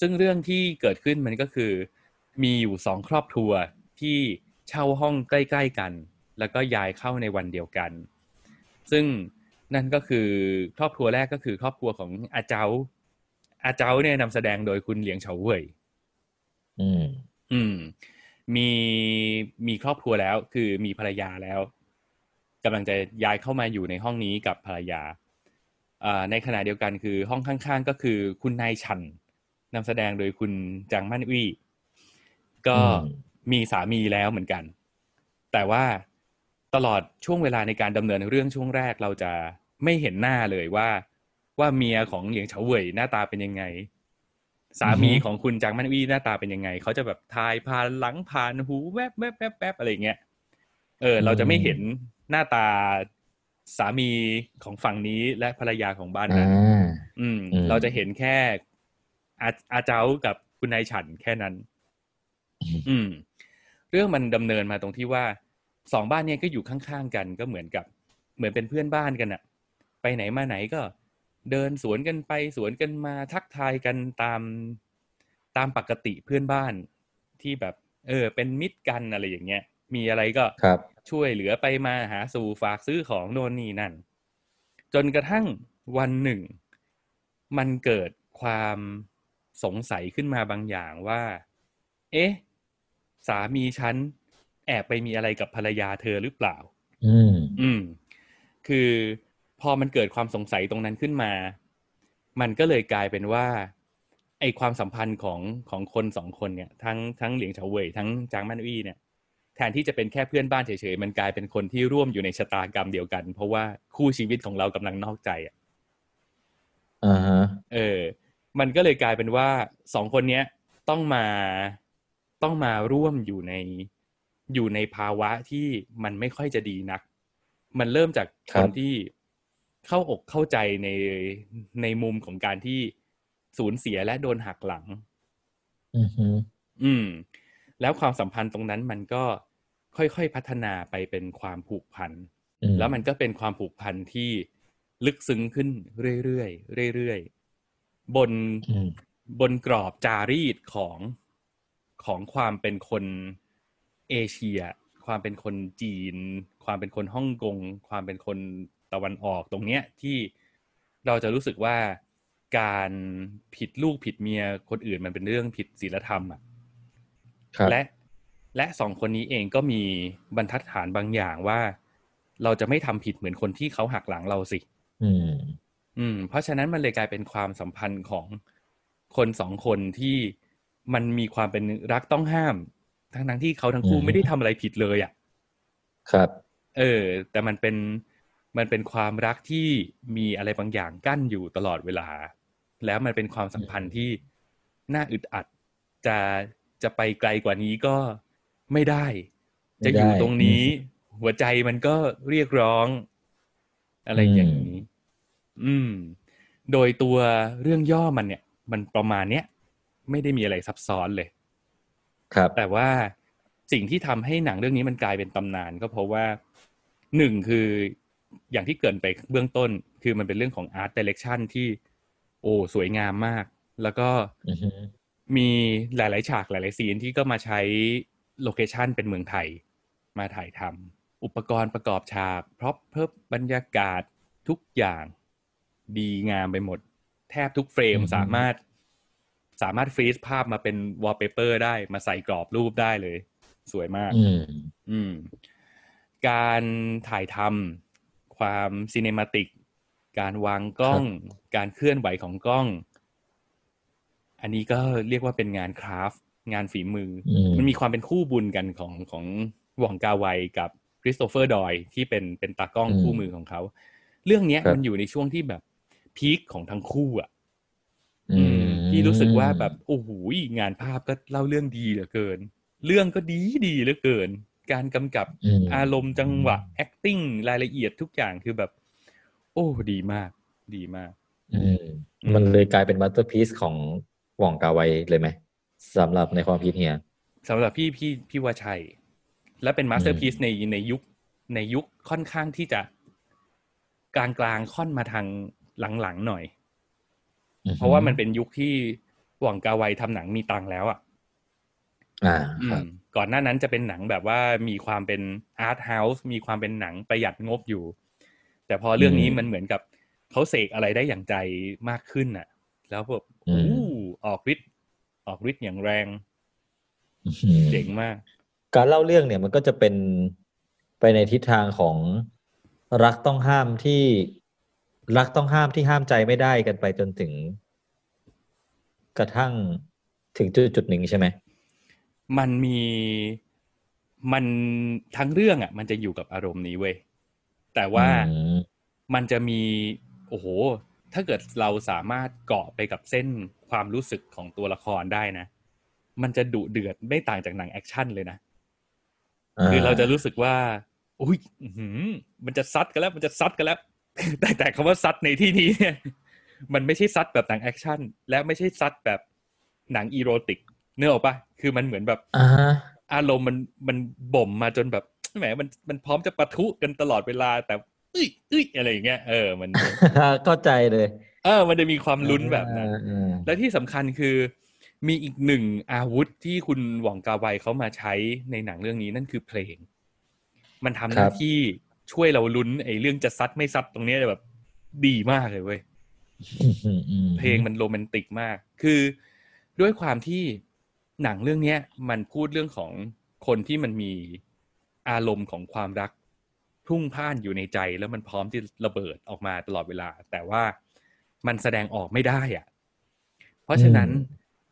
ซึ่งเรื่องที่เกิดขึ้นมันก็คือ มีอยู่สองครอบครัวที่เช่าห้องใกล้ ๆกัน แล้วก็ย้ายเข้าในวันเดียวกัน ซึ่งนั่นก็คือครอบครัวแรกก็คือครอบครัวของอาเจ้า อาเจ้าเนี่ยนำแสดงโดยคุณเหลียงเฉาเว่ยอืม อืม มีมีครอบครัวแล้ว คือมีภรรยาแล้วกำลังจะย้ายเข้ามาอยู่ในห้องนี้กับภรรยาอ่าในขณะเดียวกันคือห้องข้างๆ ก็คือคุณนายชัน นำแสดงโดยคุณจางมั่นอี้ก็อืมมีสามีแล้วเหมือนกัน แต่ว่าตลอดช่วงเวลาในการดำเนินเรื่องช่วงแรกเราจะไม่เห็นหน้าเลยว่า ว่าเมียของเหลียงเฉาเว่ยหน้าตาเป็นยังไง สามีอือฮึของคุณจางมันวี่หน้าตาเป็นยังไงเขาจะแบบทายผ่านหลังผ่านหูแวบแวบแวบแวบอะไรอย่างเงี้ยเออ เราจะไม่เห็นหน้าตาสามีของฝั่งนี้และภรรยาของบ้านอ่นั้นาอืมอืม เราจะเห็นแค่ อาอาเจ้ากับคุณนายฉันแค่นั้น อืม เรื่องมันดำเนินมาตรงที่ว่าสองบ้านเนี้ยก็อยู่ข้างๆกันก็เหมือนกับ เหมือนเป็นเพื่อนบ้านกันอะไปไหนมาไหนก็ เดินสวนกันไปสวนกันมาทักทายกันตามตามปกติเพื่อนบ้านที่แบบ เออ เป็นมิตรกันอะไรอย่างเงี้ย มีอะไรก็ครับช่วยเหลือไปมาหาสู่ฝากซื้อของโน่นนี่นั่น จนกระทั่งวันหนึ่ง มันเกิดความ สงสัยขึ้นมาบางอย่างว่า เอ๊ะ สามีฉันแอบไปมีอะไรกับภรรยาเธอหรือเปล่า อืม อืม คือพอมันเกิดความสงสัยตรงนั้นขึ้นมา มันก็เลยกลายเป็นว่า ไอความสัมพันธ์ของของคนสองคนเนี่ย ทั้งทั้งเหลียงเฉาเว่ยทั้งจางมันอี้เนี่ย แทนที่จะเป็นแค่เพื่อนบ้านเฉยๆ มันกลายเป็นคนที่ร่วมอยู่ในชะตากรรมเดียวกัน เพราะว่าคู่ชีวิตของเรากำลังนอกใจอะ อ่าฮะ เออ มันก็เลยกลายเป็นว่าสองคนเนี้ยต้องมาต้องมาร่วมอยู่ในอยู่ในภาวะที่มันไม่ค่อยจะดีนัก มันเริ่มจากคครับนที่เข้าอกเข้าใจในในมุมของการที่สูญเสียและโดนหักหลัง อือฮึอืม แล้วความสัมพันธ์ตรงนั้นมันก็ค่อยๆพัฒนาไปเป็นความผูกพันอืมแล้วมันก็เป็นความผูกพันที่ลึกซึ้งขึ้นเรื่อยๆเรื่อยๆ บนอืมบนกรอบจารีตของของความเป็นคนเอเชีย ความเป็นคนจีน ความเป็นคนฮ่องกง ความเป็นคนตะวันออกตรงเนี้ยที่เราจะรู้สึกว่าการผิดลูกผิดเมียคนอื่นมันเป็นเรื่องผิดศีลธรรมอะครับและและสองคนนี้เองก็มีบรรทัดฐานบางอย่างว่า เราจะไม่ทำผิดเหมือนคนที่เขาหักหลังเราสิ อืมอืม เพราะฉะนั้นมันเลยกลายเป็นความสัมพันธ์ของคนสองคนที่มันมีความเป็นรักต้องห้าม ทั้งทั้งๆที่เขาทั้งคู่อืมไม่ได้ทำอะไรผิดเลยอะ ครับ เออ แต่มันเป็นมันเป็นความรักที่มีอะไรบางอย่างกั้นอยู่ตลอดเวลา แล้วมันเป็นความสัมพันธ์ที่น่าอึดอัด จะจะไปไกลกว่านี้ก็ไม่ได้ไม่จะอยู่ได้ตรงนี้ หัวใจมันก็เรียกร้อง อะไรอย่างนี้ อืม โดยตัวเรื่องย่อมันเนี่ย มันประมาณเนี้ยไม่ได้มีอะไรซับซ้อนเลย ครับ แต่ว่าสิ่งที่ทำให้หนังเรื่องนี้มันกลายเป็นตำนาน ก็เพราะว่าหนึ่งคืออย่างที่เกรินไปเบื้องต้น คือมันเป็นเรื่องของอาร์ตดิเรกชันที่ โอ้สวยงามมาก แล้วก็อือฮึมีหลาย ๆ ฉากหลาย ๆ ซีนที่ก็มาใช้location เป็นเมืองไทย มาถ่ายทำอุปกรณ์ประกอบฉาก prop เพิ่มบรรยากาศทุกอย่าง ดีงามไปหมด แทบทุก frame สามารถ สามารถ freeze ภาพมาเป็นวอลเปเปอร์ได้มาใส่กรอบรูปได้เลย สวยมาก อืมอืมการถ่ายทำความ cinematic การวางกล้อง การเคลื่อนไหวของกล้อง อันนี้ก็เรียกว่าเป็นงานคราฟต์งานฝีมืออมมันมีความเป็นคู่บุญกันของของหว่องกาไวกับคริสโตเฟอร์ดอยที่เป็นเป็นตากล้องอืมคู่มือของเขา เรื่องเนี้ยครับมันอยู่ในช่วงที่แบบ พีคของทั้งคู่อะอืมที่รู้สึกว่าแบบโอ้โหงานภาพก็เล่าเรื่องดีเหลือเกิน เรื่องก็ดีดีเหลือเกิน การกำกับอืมอารมณ์จังหวะ acting รายละเอียดทุกอย่างคือแบบ โอ้ดีมาก ดีมากอืมมันเลยกลายเป็นมาสเตอร์พี e ของหว่องกาไวเลยไหมสำหรับในความคิดเฮียสำหรับพี่พี่พี่ว่าใช่และเป็นมาสเตออืร์มพี e ในในยุคในยุคค่อนข้างที่จะกลางกลางๆค่อนมาทาง หลังๆหน่อยอือฮึเพราะว่ามันเป็นยุคที่หว่องกาไวทำหนังมีตังค์แล้วอะอ่าอืมครับก่อนหน้านั้นจะเป็นหนังแบบว่ามีความเป็นอาร์ตเฮาส์มีความเป็นหนังประหยัดงบอยู่ แต่พอเรื่องนี้อืมมันเหมือนกับเขาเสกอะไรได้อย่างใจมากขึ้นน่ะ แล้วแบบอืมอู้ออกฤทธิ์ออกฤทธิ์อย่างแรงอื้อหือเจ๋งมาก การเล่าเรื่องเนี่ยมันก็จะเป็นไปในทิศทางของรักต้องห้ามที่ รักต้องห้ามที่ห้ามใจไม่ได้กันไปจนถึง กระทั่งถึงจุดจุดหนึ่งใช่ไหมมันมีมันทั้งเรื่องอะ มันจะอยู่กับอารมณ์นี้เว้ยแต่ว่าอืมมันจะมี โอ้โห ถ้าเกิดเราสามารถเกาะไปกับเส้นความรู้สึกของตัวละครได้นะ มันจะดุเดือดไม่ต่างจากหนังแอคชั่นเลยนะคือเราจะรู้สึกว่าอุ้ยอื้อหือมันจะซัดกันแล้ว มันจะซัดกันแล้ว แต่แต่คำว่าซัดในที่นี้เนี่ย มันไม่ใช่ซัดแบบหนัง action และไม่ใช่ซัดแบบหนัง erotic เนื้อออกปะคือมันเหมือนแบบอ่าฮะอารมณ์มันมันบ่มมาจนแบบแหมมันมันพร้อมจะปะทุกันตลอดเวลา แต่เอ้ยเอ้ยอะไรอย่างเงี้ยเออมันเข้าใจเลย เออ มันจะมีความลุ้นแบบนั้นอ่าอ่าและที่สำคัญคือ มีอีกหนึ่งอาวุธที่คุณหว่องกาไวเขามาใช้ในหนังเรื่องนี้นั่นคือเพลง มันทำหน้าที่ ช่วยเราลุ้นไอ้เรื่องจะซัดไม่ซัดตรงเนี้ยแบบดีมากเลยเว้ยอืมอืมอืมเพลงมันโรแมนติกมาก คือด้วยความที่หนังเรื่องเนี้ย มันพูดเรื่องของคนที่มันมีอารมณ์ของความรักพลุ่งพล่านอยู่ในใจแล้วมันพร้อมที่ระเบิดออกมาตลอดเวลา แต่ว่ามันแสดงออกไม่ได้อะเพราะฉะนั้น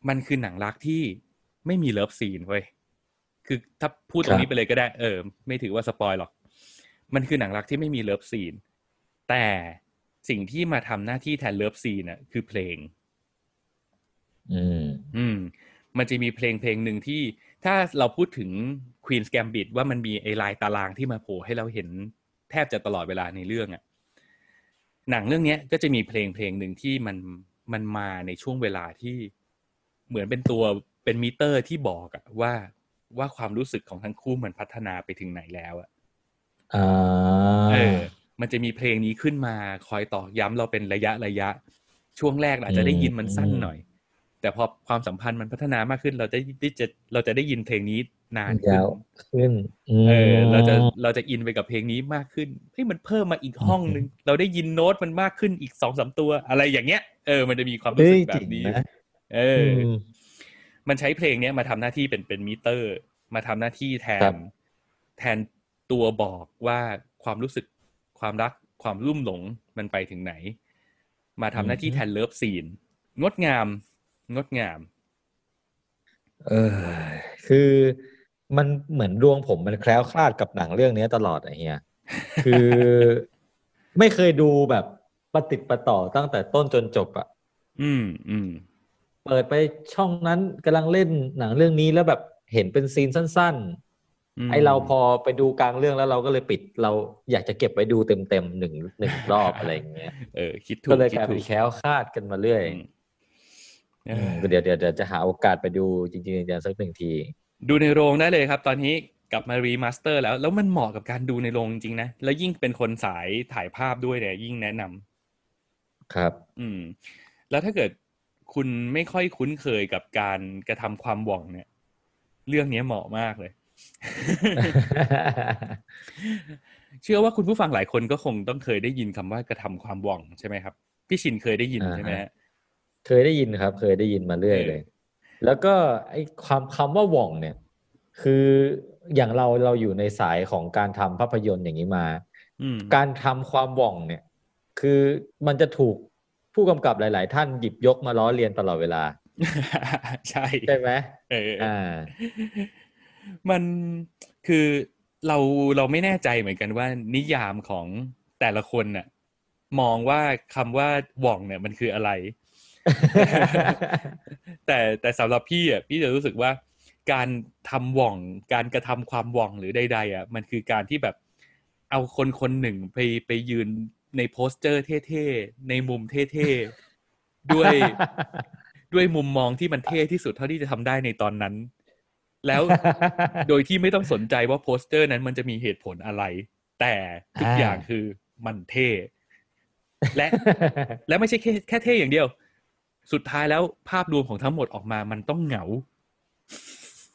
มันคือหนังรักที่ไม่มี love scene เว้ยคือถ้าพูดตรงนี้ไปเลยก็ได้ เออ ไม่ถือว่า spoil หรอก มันคือหนังรักที่ไม่มี love scene แต่สิ่งที่มาทำหน้าที่แทน love scene น่ะคือเพลง อืม อืม มันจะมีเพลงเพลงหนึ่งที่ถ้าเราพูดถึง Queen's Gambit ว่ามันมีไอ้ลายตารางที่มาโผล่ให้เราเห็นแทบจะตลอดเวลาในเรื่องอะ่ะ หนังเรื่องเนี้ยก็จะมีเพลงเพลงหนึ่งที่มันมันมาในช่วงเวลาที่เหมือนเป็นตัวเป็นมิเตอร์ที่บอกอะว่าว่าความรู้สึกของทั้งคู่มันพัฒนาไปถึงไหนแล้วอะอ่า เออ มันจะมีเพลงนี้ขึ้นมาคอยตอกย้ำเราเป็นระยะระยะ ช่วงแรกเราอาจจะได้ยินมันสั้นหน่อย แต่พอความสัมพันธ์มันพัฒนามากขึ้น เราจะได้จะเราจะได้ยินเพลงนี้นานขึ้นยาวขึ้นมเออ เราจะเราจะอินไปกับเพลงนี้มากขึ้นเฮ้ยมันเพิ่มมาอีกห้องนึง เราได้ยินโน้ตมันมากขึ้นอีกสองสามตัวอะไรอย่างเงี้ย เออ มันจะมีความรู้เฮ้ยจริงนะเอออืมมันใช้เพลงเนี้ยมาทำหน้าที่เป็นเป็นมิเตอร์ มาทำหน้าที่แทนครับแทน ตัวบอกว่าความรู้สึกความรักความลุ่มหลงมันไปถึงไหน มาทำหน้าที่แทน love scene งดงาม งดงาม เออ คือมันเหมือนดวงผมมันแคล้วคลาดกับหนังเรื่องนี้ตลอดอะเฮียคือไม่เคยดูแบบประติดประต่อตั้งแต่ต้นจนจบอะอืมอืมเปิดไปช่องนั้นกำลังเล่นหนังเรื่องนี้แล้วแบบเห็นเป็นซีนสั้นมๆ ไอเราพอไปดูกลางเรื่องแล้วเราก็เลยปิดเราอยากจะเก็บไว้ดูเต็มๆหนึ่งหนึ่งรอบอะไรอย่างเงี้ยเออคิดถูก็กเลยคิกดลายถูเป็นกแคล้วคลาดกันมาเรื่อยอืมเออือมก็เดี๋ยวเดี๋ยวเดี๋ยวจะหาโอกาสไปดูจริงๆจังๆสักหนึ่งที ดูในโรงได้เลยครับ ตอนนี้กลับมา remaster แล้ว แล้วมันเหมาะกับการดูในโรงจริงๆนะ แล้วยิ่งเป็นคนสายถ่ายภาพด้วยเนี่ยยิ่งแนะนำครับ อืม แล้วถ้าเกิดคุณไม่ค่อยคุ้นเคยกับการกระทำความหว่องเนี่ย เรื่องนี้เหมาะมากเลย เชื่อว่าคุณผู้ฟังหลายคนก็คงต้องเคยได้ยินคำว่ากระทำความหว่องใช่ไหมครับ พี่ชินเคยได้ยินอ่าใช่ไหมฮะเคยได้ยินครับ เคยได้ยินมาเรื่อยเออเลย แล้วก็ไอ้ความคำว่าหว่องเนี่ย คืออย่างเราเราอยู่ในสายของการทำภาพยนตร์อย่างนี้มาอืมการทำความหว่องเนี่ย คือมันจะถูกผู้กำกับหลาย ๆ ท่านหยิบยกมาล้อเลียนตลอดเวลา ใช่ใช่ไหมเอออ่า มันคือเราเราไม่แน่ใจเหมือนกันว่า นิยามของแต่ละคนน่ะ มองว่าคำว่าหว่องเนี่ยมันคืออะไร แต่แต่สำหรับพี่อะพี่จะรู้สึกว่า การทำหว่อง การกระทำความหว่องหรือใดๆอะมันคือการที่แบบเอาคนคนหนึ่งไปไปยืนในโปสเจอร์เท่ๆ ในมุมเท่ๆ ด้วยด้วยมุมมองที่มันเท่ที่สุดเท่าที่จะทำได้ในตอนนั้น แล้วโดยที่ไม่ต้องสนใจว่าโปสเตอร์นั้นมันจะมีเหตุผลอะไร แต่ทุกอ่าอย่างคือมันเท่ และ และไม่ใช่แค่แค่เท่อย่างเดียว สุดท้ายแล้วภาพรวมของทั้งหมดออกมามันต้องเหงา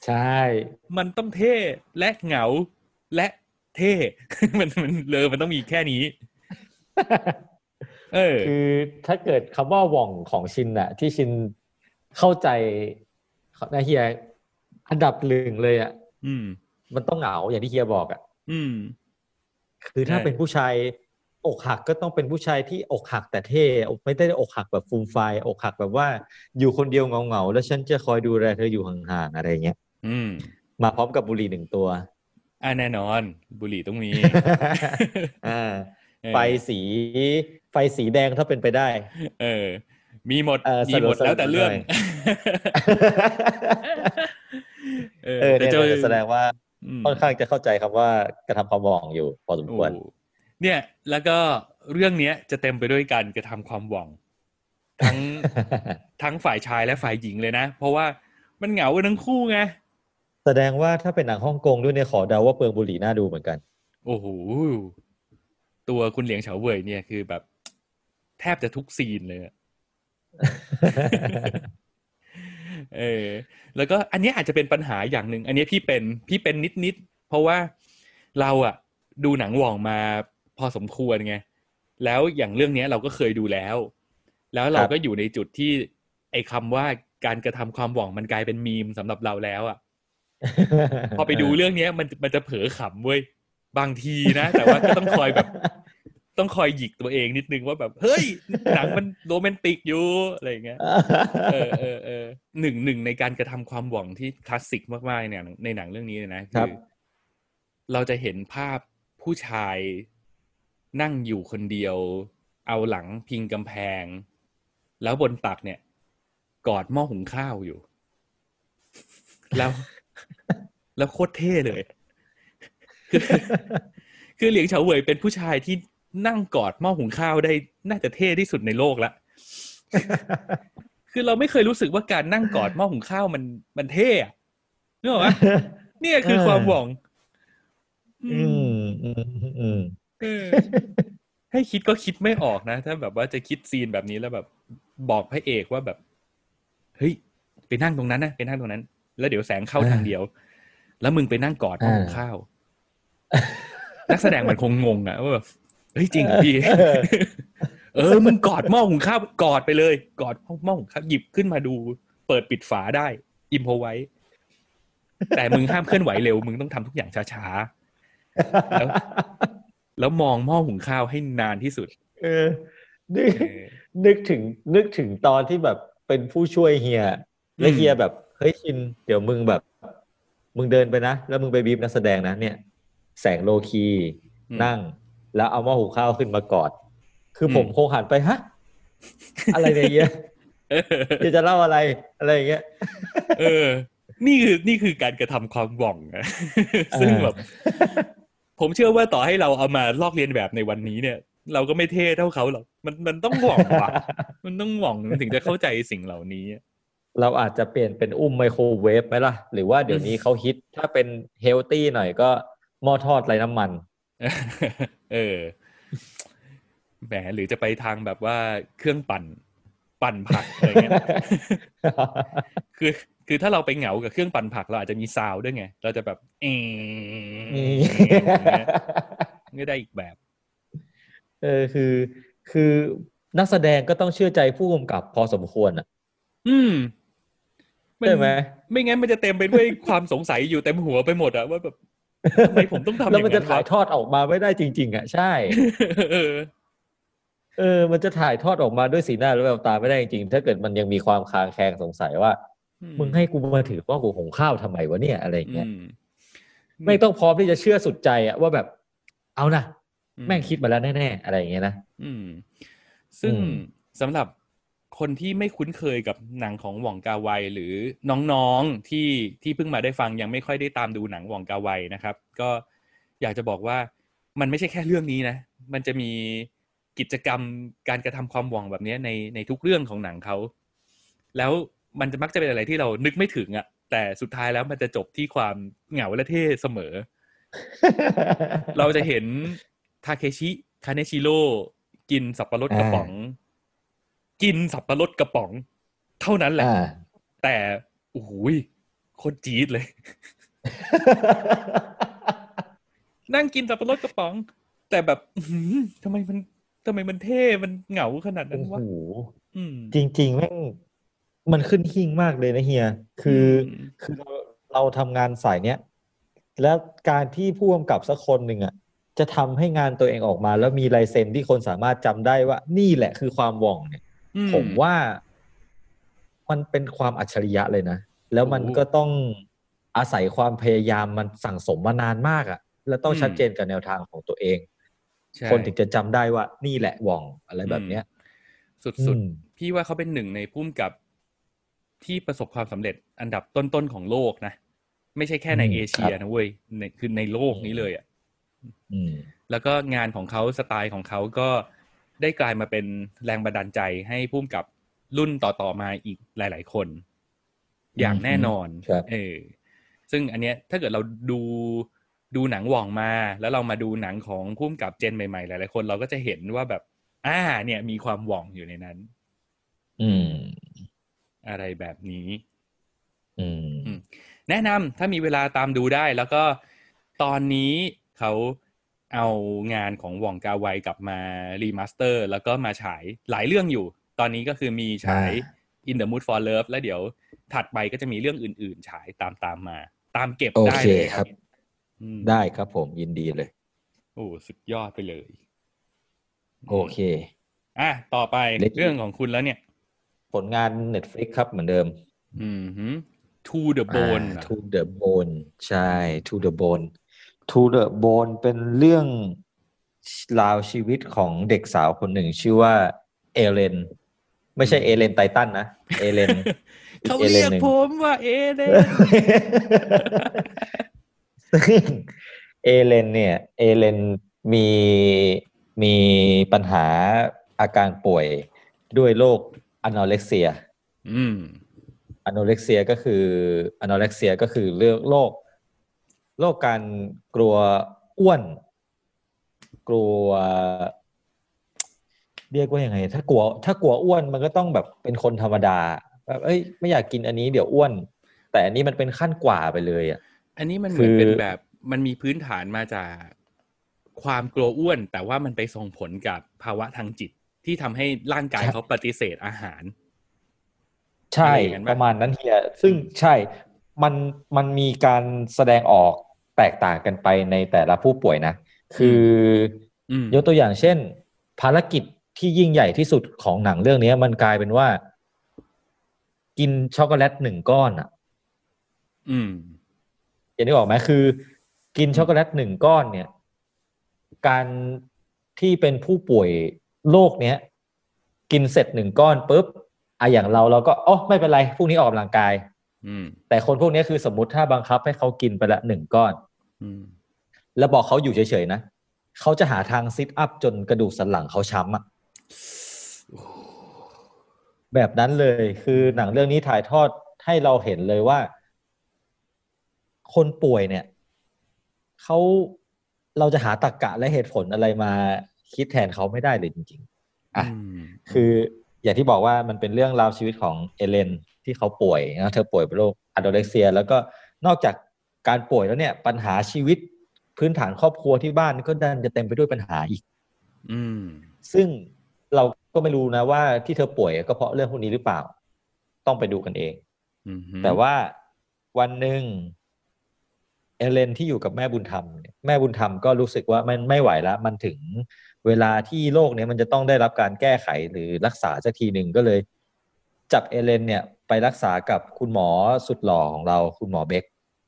ใช่ มันต้องเท่และเหงาและเท่ มันมันเลยมันต้องมีแค่นี้ เออ คือถ้าเกิดคำว่าหว่องของชินอะที่ชินเข้าใจนะเฮีย อันดับหนึ่งเลยอะอืม มันต้องเหงาอย่างที่เฮียบอกอะอืม คือถ้าใช่เป็นผู้ชายอกหักก็ต้องเป็นผู้ชายที่อกหักแต่เท่ไม่ได้อกหักแบบฟูมไฟายอกหักแบบว่า อยู่คนเดียวเงาๆแล้วฉันจะคอยดูแลเธออยู่ห่างๆอะไรเงี้ยอืม มาพร้อมกับบุหรี่หนึ่งตัวอ่าแน่นอน บุหรี่ต้องมีอ่าเออไฟสีไฟสีแดงถ้าเป็นไปได้ เออ มีหมดเออมีหมดสนุกๆแล้วแต่เรื่องหน่อย เออเออแต่เนี่ยเจอแสดงว่าอืมค่อนข้างจะเข้าใจคำว่ากระทำความหว่องอยู่พอสมควรโอ้เนี่ย แล้วก็เรื่องเนี้ยจะเต็มไปด้วยการกระทำความหวัง ทั้งทั้งฝ่ายชายและฝ่ายหญิงเลยนะ เพราะว่ามันเหงากันทั้งคู่ไงแสดงว่าถ้าเป็นหนังฮ่องกงด้วยเนี่ยขอเดาว่าเปลืองบุหรี่น่าดูเหมือนกัน โอ้โหตัวคุณเหลียงเฉาเว่ยเนี่ยคือแบบ แทบจะทุกซีนเลยอะ เออแล้วก็อันเนี้ยอาจจะเป็นปัญหาอย่างหนึ่งอันเนี้ยพี่เป็นพี่เป็นนิดนิดๆเพราะว่าเราอะดูหนังหว่องมาพอสมควรไงแล้วอย่างเรื่องเนี้ยเราก็เคยดูแล้ว แล้วเราครับก็อยู่ในจุดที่ไอ้คำว่าการกระทำความหว่องมันกลายเป็นมีมสำหรับเราแล้วอะพอไปดูเรื่องเนี้ยมันมันจะเผลอขำเว้ยบางทีนะ แต่ว่าก็ต้องคอยแบบ ต้องคอยหยิกตัวเองนิดนึงว่าแบบ เฮ้ย หนังมันโรแมนติกอยู่อะไรอย่างเงี้ยเออเออเออหนึ่งหนึ่งในการกระทำความหวังที่คลาสสิกมากๆเนี่ยในหนังเรื่องนี้เลยนะครัคืบอเราจะเห็นภาพผู้ชายนั่งอยู่คนเดียว เอาหลังพิงกำแพง แล้วบนตักเนี่ย กอดหม้อหุงข้าวอยู่ แล้ว แล้วโคตรเท่เลย คือคือเหลียงเฉาเหวยเป็นผู้ชายที่ นั่งกอดหม้อหุงข้าวได้น่าจะเท่ที่สุดในโลกละ คือเราไม่เคยรู้สึกว่าการนั่งกอดหม้อหุงข้าวมันมันเท่อะนึกออกปะเนี่ยคือความหวัง อืมอืมอืมเออให้คิดก็คิดไม่ออกนะ ถ้าแบบว่าจะคิดซีนแบบนี้แล้วแบบ บอกพระเอกว่าแบบ เฮ้ย ไปนั่งตรงนั้นนะไปนั่งตรงนั้น แล้วเดี๋ยวแสงเข้าทางเดียว แล้วมึงไปนั่งกอดหม้อหุงข้าวนักแสดงมันคงงงอะว่าแบบ เฮ้ยจริงเหรอพี่ เออมึงกอดหม้อหุงข้าวกอดไปเลย กอดหม้อหุงข้าวหยิบขึ้นมาดู เปิดปิดฝาได้ อิมพอไว้ แต่มึงห้ามเคลื่อนไหวเร็ว มึงต้องทำทุกอย่างช้าๆแล้วแล้วมองหม้อหุงข้าวให้นานที่สุด เออ นึกเออนึกถึง นึกถึงตอนที่แบบเป็นผู้ช่วยเฮียและอืมเฮียแบบเฮ้ยชิน เดี๋ยวมึงแบบ มึงเดินไปนะ แล้วมึงไปบีบนักแสดงนะเนี่ย แสงโลคีอืมนั่ง แล้วเอาหม้อหุงข้าวขึ้นมากอด คือผมอืมคงหันไปฮะอะไรเนี่ยเฮียเฮียจะเล่าอะไรอะไรอย่างเงี้ยเออ นี่คือนี่คือการกระทำความหว่องนะซึ่งแบบผมเชื่อว่าต่อให้เราเอามาลอกเลียนแบบในวันนี้เนี่ย เราก็ไม่เท่เท่าเขาหรอกมันมันต้องหว่องว่ะมันต้องหว่องมันถึงจะเข้าใจสิ่งเหล่านี้ เราอาจจะเปลี่ยนเป็นอุ้มไมโครเวฟไหมล่ะ หรือว่าเดี๋ยวนี้เขาฮิตถ้าเป็น healthy หน่อยก็หม้อทอดไร้น้ำมัน เออแหมหรือจะไปทางแบบว่าเครื่องปั่นปั่นผักอะไรเงี้ยคือคือถ้าเราไปเหงากับเครื่องปั่นผักเราอาจจะมี sound ด้วยไง เราจะแบบเอก็ได้อีกแบบ เออคือ คือนักแสดงก็ต้องเชื่อใจผู้กำกับพอสมควรอะ อืมนใช่ไหมไม่งั้นมันจะเต็มไปด้วยความสงสัยอยู่เต็มหัวไปหมดอะว่าแบบ ทำไมผมต้องทำอแล้วย่างมันจะนั้นถ่ายวะทอดออกมาไม่ได้จริง ๆ อะ ใช่เออเออ มันจะถ่ายทอดออกมาด้วยสีหน้าและแววตาไม่ได้จริงๆ ถ้าเกิดมันยังมีความคลางแคลงสงสัยว่าอืมมึงให้กูมาถือว่ากูหุงข้าวทำไมวะเนี่ยอะไรอย่างเงี้ยอืมไม่ต้องพร้อมที่จะเชื่อสุดใจอะว่าแบบ เอานะอืแม่งคิดมาแล้วแน่ๆอะไรอย่างเงี้ยนะอืมซึ่งอืมสำหรับ คนที่ไม่คุ้นเคยกับหนังของหว่องกาไวหรือน้องๆที่ที่เพิ่งมาได้ฟังยังไม่ค่อยได้ตามดูหนังหว่องกาไวนะครับ ก็อยากจะบอกว่ามันไม่ใช่แค่เรื่องนี้นะ มันจะมีกิจกรรมการกระทำความหว่องแบบนี้ในในทุกเรื่องของหนังเขา แล้วมันจะมักจะเป็นอะไรที่เรานึกไม่ถึงอะ่ะ แต่สุดท้ายแล้วมันจะจบที่ความเหงาและเท่เสมอ เราจะเห็นทาเคชิคาเนชิโร่กินสับปะรดกระป๋อง กินสับปะรดกระป๋อง เท่านั้นแหละอ่าแต่โอ้โหยโคตรจี๊ดเลย นั่งกินสับปะรดกระป๋อง แต่แบบอื้อหือทำไมมันทำไมมันเท่มันเหงาขนาดนั้โอ้นวะโหอืมจริงๆแม่งมันขึ้นหิ่งมากเลยนะเฮีย คืออมคือเราเราทำงานสายเนี้ย แล้วการที่ผู้กำกับสักคนหนึ่งอะ จะทำให้งานตัวเองออกมา แล้วมีลายเซ็นที่คนสามารถจำได้ว่า นี่แหละคือความหว่องเนี่ยอื ผมว่ามันเป็นความอัจฉริยะเลยนะ แล้วมันโอ้ก็ต้องอาศัยความพยายามมันสั่งสมมานานมากอะ แล้วต้องอืมชัดเจนกับแนวทางของตัวเองใช่คนถึงจะจำได้ว่านี่แหละหว่องอะไรแบบเนี้ย สุดอืสุดมพี่ว่าเขาเป็นหนึ่งในพุ่มกับที่ประสบความสำเร็จอันดับต้นๆของโลกนะ ไม่ใช่แค่ในอืมเอเชียครับนะเว้ยในคือในโลกนี้เลยอะอืมแล้วก็งานของเขาสไตล์ของเขาก็ ได้กลายมาเป็นแรงบันดาลใจให้พุ่มกับรุ่นต่อๆมาอีกหลาย ๆ คน อย่างแน่นอนครับเออซึ่งอันเนี้ยถ้าเกิดเราดูดูหนังหว่องมา แล้วเรามาดูหนังของผู้กำกับ gen ใหม่ๆ หลายๆคนเราก็จะเห็นว่าแบบ อ่า เนี่ย มีความหว่องอยู่ในนั้น อืม อะไรแบบนี้ อืมอืมแนะนำถ้ามีเวลาตามดูได้ แล้วก็ตอนนี้เขา เอางานของหว่องกาไวกลับมา remaster แล้วก็มาฉายหลายเรื่องอยู่ ตอนนี้ก็คือมีฉาย In the Mood for Love แล้วเดี๋ยวถัดไปก็จะมีเรื่องอื่นๆ ฉายตามตามๆมา ตามเก็บโอได้เคเลยครับอืมได้ครับผมยินดีเลย โอ้สุดยอดไปเลย โอเค อะ ต่อไปเล็กเรื่องของคุณแล้วเนี่ย ผลงาน Netflix ครับเหมือนเดิม อืมฮึ To the Bone อ่าเหรอ To the Bone ใช่ To the Bone To the Bone เป็นเรื่องราวชีวิตของเด็กสาวคนหนึ่ง ชื่อว่าเอเลน ไม่ใช่เอเลนไททันนะ เอเลนเขาเรียกผมว่าเอเดนซึ่งเอเลนเนี่ย เอเลนมีมีปัญหาอาการป่วยด้วยโรค anorexia อืม anorexia ก็คือ anorexia ก็คือเรื่องโรค โรคการกลัวอ้วน กลัว เรียกว่ายังไง ถ้ากลัว ถ้ากลัวอ้วนมันก็ต้องแบบเป็นคนธรรมดาแบบเอ้ยไม่อยากกินอันนี้เดี๋ยวอ้วน แต่อันนี้มันเป็นขั้นกว่าไปเลยอะอันนี้มันเหมือนคือเป็นแบบมันมีพื้นฐานมาจากความกลัวอ้วน แต่ว่ามันไปส่งผลกับภาวะทางจิตที่ทำให้ร่างกายเขาปฏิเสธอาหาร ใช่อะไรอย่างนั้นปะประมาณนั้นเฮียซึ่งใช่ มันมันมีการแสดงออกแตกต่างกันไปในแต่ละผู้ป่วยนะ คืออืมยกตัวอย่างเช่น ภารกิจที่ยิ่งใหญ่ที่สุดของหนังเรื่องนี้มันกลายเป็นว่า กินช็อกโกแลตหนึ่งก้อนอะ อืมจะนึกออกไหมคือ กินช็อกโกแลตหนึ่งก้อนเนี่ย การที่เป็นผู้ป่วยโรคเนี้ย กินเสร็จหนึ่งก้อนปุ๊บอะอย่างเราเราก็อ๋อไม่เป็นไรพรุ่งนี้ออกกำลังกายอืม แต่คนพวกนี้คือสมมติถ้าบังคับให้เขากินไปละหนึ่งก้อนอืมแล้วบอกเขาอยู่เฉยๆนะเขาจะหาทางซิทอัพจนกระดูกสันหลังเขาช้ำอะแบบนั้นเลยคือหนังเรื่องนี้ถ่ายทอดให้เราเห็นเลยว่า คนป่วยเนี่ยเขาเราจะหาตรรกกะและเหตุผลอะไรมาคิดแทนเขาไม่ได้เลยจริง ๆ อะมคือ อย่างที่บอกว่ามันเป็นเรื่องราวชีวิตของเอเลนที่เขาป่วยนะเธอป่วยเป็นโรคอะโดเร็กเซีย แล้วก็นอกจากการป่วยแล้วเนี่ย ปัญหาชีวิตพื้นฐานครอบครัวที่บ้านก็ดันจะเต็มไปด้วยปัญหาอีก อืม ซึ่งเราก็ไม่รู้นะว่าที่เธอป่วยก็เพราะเรื่องพวกนี้หรือเปล่า ต้องไปดูกันเองอืมแต่ว่าวันหนึ่งเอเลนที่อยู่กับแม่บุญธรรมเนี่ยแม่บุญธรรมก็รู้สึกว่ามันไม่ไหวแล้ว มันถึง เวลาที่โรคเนี้ยมันจะต้องได้รับการแก้ไขหรือรักษาสักทีหนึ่งก็เลย จับเอเลนเนี่ยไปรักษากับคุณหมอสุดหล่อของเราคุณหมอเบค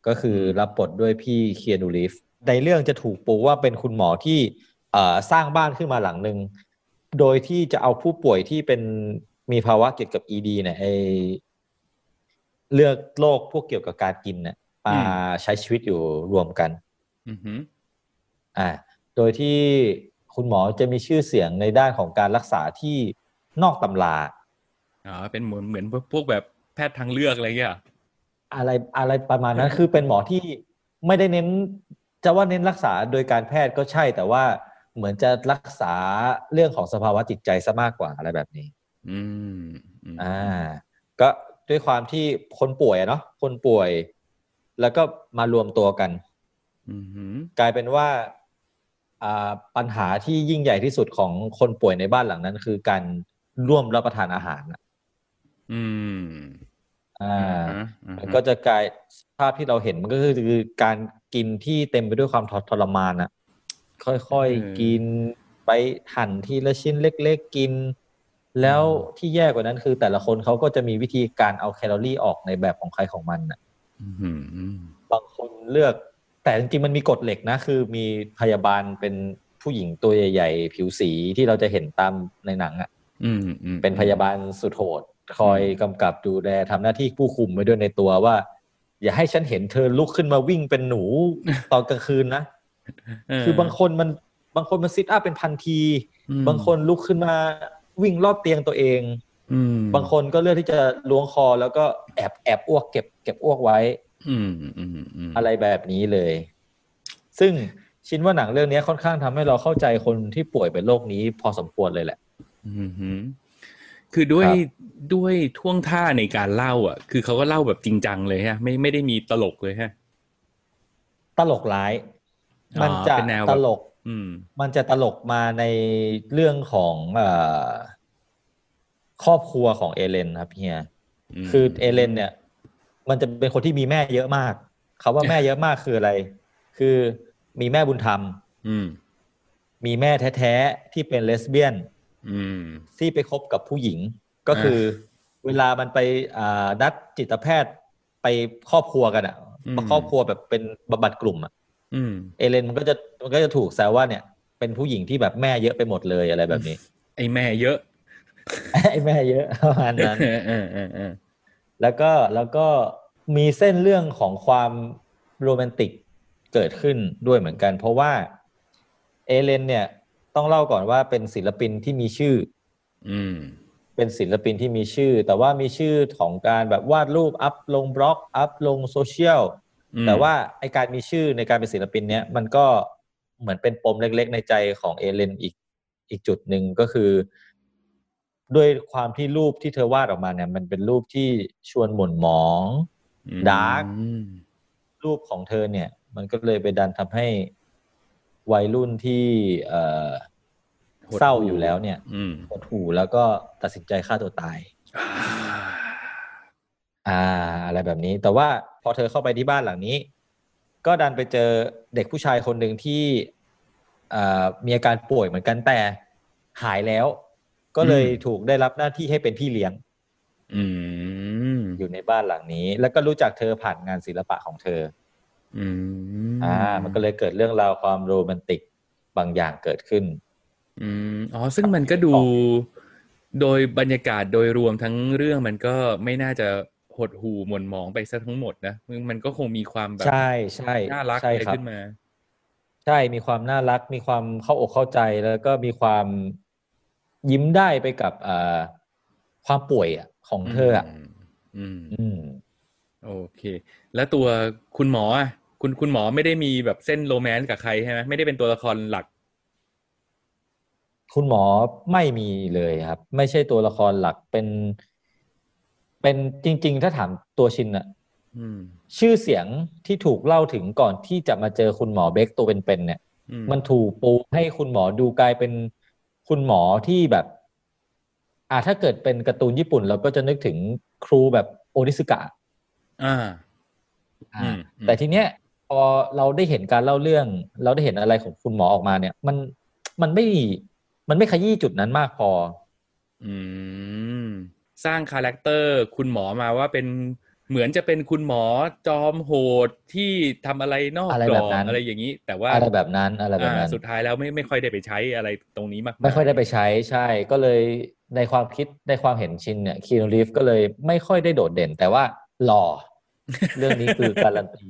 ก็คือรับบทด้วยพี่เคียนูรีฟในเรื่องจะถูกปูว่าเป็นคุณหมอที่เอ่อสร้างบ้านขึ้นมาหลังหนึ่งโดยที่จะเอาผู้ป่วยที่เป็นมีภาวะเกี่ยวกับ ED เนี่ยไอเลือกโรคพวกเกี่ยวกับการกินเนี่ยมาใช้ชีวิตอยู่รวมกันอืมอืมอ่า โดยที่ คุณหมอจะมีชื่อเสียงในด้านของการรักษาที่นอกตำราอ๋อเป็นเหมือนเหมือนพวกแบบแพทย์ทางเลือกอะไรเงี้ยอะไรอะไรประมาณนั้นคือเป็นหมอที่ไม่ได้เน้น จะว่าเน้นรักษาโดยการแพทย์ก็ใช่แต่ว่าเหมือนจะรักษาเรื่องของสภาวะจิตใจซะมากกว่าอะไรแบบนี้ อืมอืมอ่า ก็ด้วยความที่คนป่วยอะเนาะคนป่วย แล้วก็มารวมตัวกันอืมอืมกลายเป็นว่าอ่า ปัญหาที่ยิ่งใหญ่ที่สุดของคนป่วยในบ้านหลังนั้น คือการร่วมรับประทานอาหารอะอืมอ่าอ่าอ่ามันก็จะกลายภาพที่เราเห็นมันก็คือคือการกินที่เต็มไปด้วยความทรทรมานอะค่อยๆกินไปหั่นทีละชิ้นเล็ก ๆ กิน แล้วที่แย่กว่านั้นคือแต่ละคนเขาก็จะมีวิธีการเอาแคลอรี่ออกในแบบของใครของมันอะอืมอืมอืมบางคนเลือก แต่จริงๆมันมีกฎเหล็กนะ คือมีพยาบาลเป็นผู้หญิงตัวใหญ่ๆ ผิวสีที่เราจะเห็นตามในหนังอะอืมอืมเป็นพยาบาลสุดโหด คอยกำกับดูแลทำหน้าที่ผู้คุมไว้ด้วยในตัวว่า อย่าให้ฉันเห็นเธอลุกขึ้นมาวิ่งเป็นหนูตอนกลางคืนนะเออคือบางคนมันบางคนมันซิทอัพเป็นพันทีอืมบางคนลุกขึ้นมาวิ่งรอบเตียงตัวเองอืมบางคนก็เลือกที่จะล้วงคอแล้วก็แอบแอบอ้วกเก็บ เก็บอ้วกไว้ อืมอืมอืมอะไรแบบนี้เลย ซึ่งชินว่าหนังเรื่องนี้ค่อนข้างทำให้เราเข้าใจคนที่ป่วยเป็นโรคนี้พอสมควรเลยแหละอืมฮึคือด้วยครับด้วยท่วงท่าในการเล่า อะ คือเขาก็เล่าแบบจริงจังเลยฮะ ไม่ไม่ได้มีตลกเลยฮะ ตลกร้ายอ๋อมันจะเป็นแนวแบบตลกอืมมันจะตลกมาในเรื่องของเอ่อครอบครัวของเอเลนครับเฮียมคือเอเลนเนี่ย มันจะเป็นคนที่มีแม่เยอะมากคาว่าแม่เยอะมากคืออะไร คือมีแม่บุญธรรม อืม มีแม่แท้ๆที่เป็นเลสเบี้ยน อืม ที่ไปคบกับผู้หญิง ก็คือ เวลามันไปอ่านัดจิตแพทย์ไปครอบครัวกันอะอืมครอบครัวแบบเป็นบำบัดกลุ่มอะอืมเอเลนมันก็จะมันก็จะถูกแซวว่าเนี่ย เป็นผู้หญิงที่แบบแม่เยอะไปหมดเลยอะไรแบบนี้ ไอแม่เยอะ ไอ้แม่เยอะประมาณนั้น แล้วก็แล้วก็มีเส้นเรื่องของความโรแมนติกเกิดขึ้นด้วยเหมือนกัน เพราะว่าเอเลนเนี่ยต้องเล่าก่อนว่าเป็นศิลปินที่มีชื่อ อืม เป็นศิลปินที่มีชื่อ แต่ว่ามีชื่อของการแบบวาดรูปอัพลงบล็อก อัพลงโซเชียลอืมแต่ว่าไอการมีชื่อในการเป็นศิลปินเนี้ยมันก็เหมือนเป็นปมเล็กๆ ในใจของเอเลนอีกอีกจุดหนึ่งก็คือ ด้วยความที่รูปที่เธอวาดออกมาเนี่ย มันเป็นรูปที่ชวนหม่นหมองอืม dark รูปของเธอเนี่ย มันก็เลยไปดันทำให้วัยรุ่นที่เอ่อหดหู่เศร้าอยู่แล้วเนี่ยอืมหดหู่แล้วก็ตัดสินใจฆ่าตัวตายอ่าอ่า อะไรแบบนี้ แต่ว่าพอเธอเข้าไปที่บ้านหลังนี้ ก็ดันไปเจอเด็กผู้ชายคนหนึ่งที่อ่ามีอาการป่วยเหมือนกันแต่หายแล้ว ก็เลยถูกได้รับหน้าที่ให้เป็นพี่เลี้ยงอืมอยู่ในบ้านหลังนี้ แล้วก็รู้จักเธอผ่านงานศิลปะของเธออืมอ่า มันก็เลยเกิดเรื่องราวความโรแมนติกบางอย่างเกิดขึ้นอืมอ๋อ ซึ่งมันก็ดูโดยบรรยากาศโดยรวมทั้งเรื่องมันก็ไม่น่าจะหดหู่หม่นหมองไปซะทั้งหมดนะมันมันก็คงมีความแบบใช่ใช่น่ารักใช่อะไรครับขึ้นมา ใช่มีความน่ารัก มีความเข้าอกเข้าใจแล้วก็มีความ ยิ้มได้ไปกับอ่าความป่วยอะของเธออะมอืมอืมโอเค แล้วตัวคุณหมออะคุณคุณหมอไม่ได้มีแบบเส้นโรแมนต์กับใครใช่ไหมไม่ได้เป็นตัวละครหลัก คุณหมอไม่มีเลยครับ ไม่ใช่ตัวละครหลักเป็น เป็นจริง ๆ ถ้าถามตัวชินอะอืมชื่อเสียงที่ถูกเล่าถึงก่อนที่จะมาเจอคุณหมอเบคตัวเป็นๆเนี่ยอืมมันถูกปูให้คุณหมอดูกลายเป็น คุณหมอที่แบบอ่าถ้าเกิดเป็นการ์ตูนญี่ปุ่น เราก็จะนึกถึงครูแบบโอนิสึกะอ่าอ่าอืมแต่ทีเนี้ยพอเราได้เห็นการเล่าเรื่อง เราได้เห็นอะไรของคุณหมอออกมาเนี่ย มันมันไม่มันไม่ขยี้จุดนั้นมากพอ อืม สร้าง character คุณหมอมาว่าเป็น เหมือนจะเป็นคุณหมอจอมโหดที่ทำอะไรนอกอะไรกรอบแบบนั้นอะไรอย่างนี้ แต่ว่าอะไรแบบนั้นอะไรแบบอ่านั้นสุดท้ายแล้วไม่ไม่ค่อยได้ไปใช้อะไรตรงนี้มาก ไม่ค่อยได้ไปใช้ใช่ ก็เลยในความคิดในความเห็นชินเนี่ยคีนูรีฟก็เลยไม่ค่อยได้โดดเด่น แต่ว่าหล่อ เรื่องนี้คือการันตี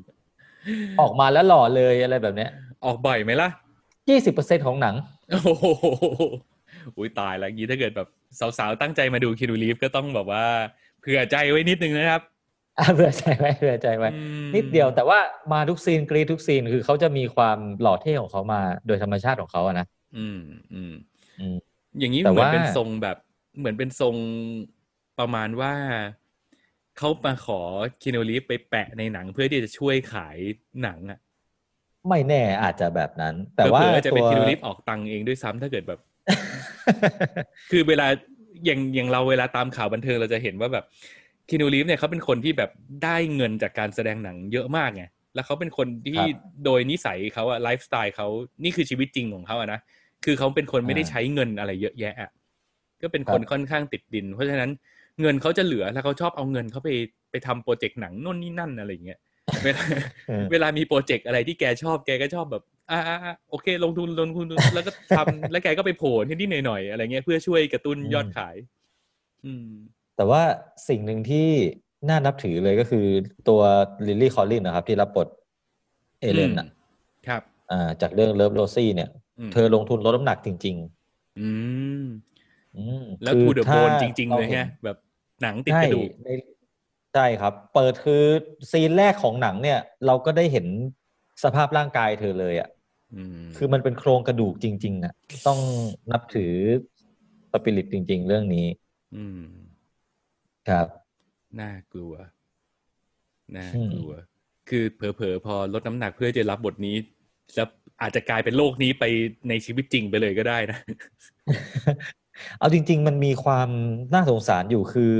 ออกมาแล้วหล่อเลยอะไรแบบเนี้ย ออกบ่อยไหมล่ะยี่สิบเปอร์เซ็นของหนัง โอ้โหอุ้ยตายแล้วงี้ถ้าเกิดแบบสาวๆตั้งใจมาดูคินูรีฟก็ต้องแบบว่าเผื่อใจไว้นิดนึงนะครับอะ เผื่อใจไว้เผื่อใจไว้อืมนิดเดียวแต่ว่ามาทุกซีนกรีดทุกซีนคือเขาจะมีความหล่อเท่ของเขามาโดยธรรมชาติของเขาอะนะอืมอืมอืมอย่างนี้แต่เหมือนว่าเป็นทรงแบบ เหมือนเป็นทรงประมาณว่าเขามาขอคินูรีฟไปแปะในหนังเพื่อที่จะช่วยขายหนังอะไม่แน่อาจจะแบบนั้น แต่ว่าเผื่อๆจะเป็นตัวคินูรีฟออกตังค์เองด้วยซ้ำถ้าเกิดแบบ คือเวลาอย่างอย่างเราเวลาตามข่าวบันเทิงเราจะเห็นว่าแบบ คินูรีฟเนี่ยเขาเป็นคนที่แบบได้เงินจากการแสดงหนังเยอะมากไงแล้วเขาเป็นคนที่ครับโดยนิสัยเขาอะไลฟ์สไตล์เขานี่คือชีวิตจริงของเขาอะนะคือเขาเป็นคนไม่ได้อ่าใช้เงินอะไรเยอะแยะอะก็เป็นคนครับค่อนข้างติดดิน เพราะฉะนั้นเงินเขาจะเหลือแล้วเขาชอบเอาเงินเขาไปไปทำโปรเจกต์หนังโน่นนี่นั่นอะไรอย่างเงี้ยเวลาเออเวลามีโปรเจกต์อะไรที่แกชอบแกก็ชอบแบบอ่าอ่าอ่าโอเค ลงทุนลงทุนแล้วก็ทำแล้วแกก็ไปโผล่ที่นี่หน่อยๆอะไรเงี้ยเพื่อช่วยกระตุ้นยอดขาย อืม แต่ว่าสิ่งหนึ่งที่น่านับถือเลยก็คือตัวลิลลี่คอลลินส์นะครับ ที่รับบทเอเลนอะครับ อ่า จากเรื่อง Love, Rosie เนี่ยอืมเธอลงทุนลดน้ำหนักจริงอืมๆอืมแล้วคือ To the Bone จริง ๆ เลยราห็นฮะแบบหนังติดใช่กระดูกในใช่ครับ เปิดคือซีนแรกของหนังเนี่ย เราก็ได้เห็นสภาพร่างกายเธอเลยอะอืมคือมันเป็นโครงกระดูกจริงๆอะต้องนับถือสปิริตจริง ๆ เรื่องนี้อืม ครับน่ากลัวน่าอืมกลัว คือเผลอๆพอลดน้ำหนักเพื่อจะรับบทนี้แล้วอาจจะกลายเป็นโลกนี้ไปในชีวิตจริงไปเลยก็ได้นะ เอาจริง ๆ มันมีความน่าสงสารอยู่คือ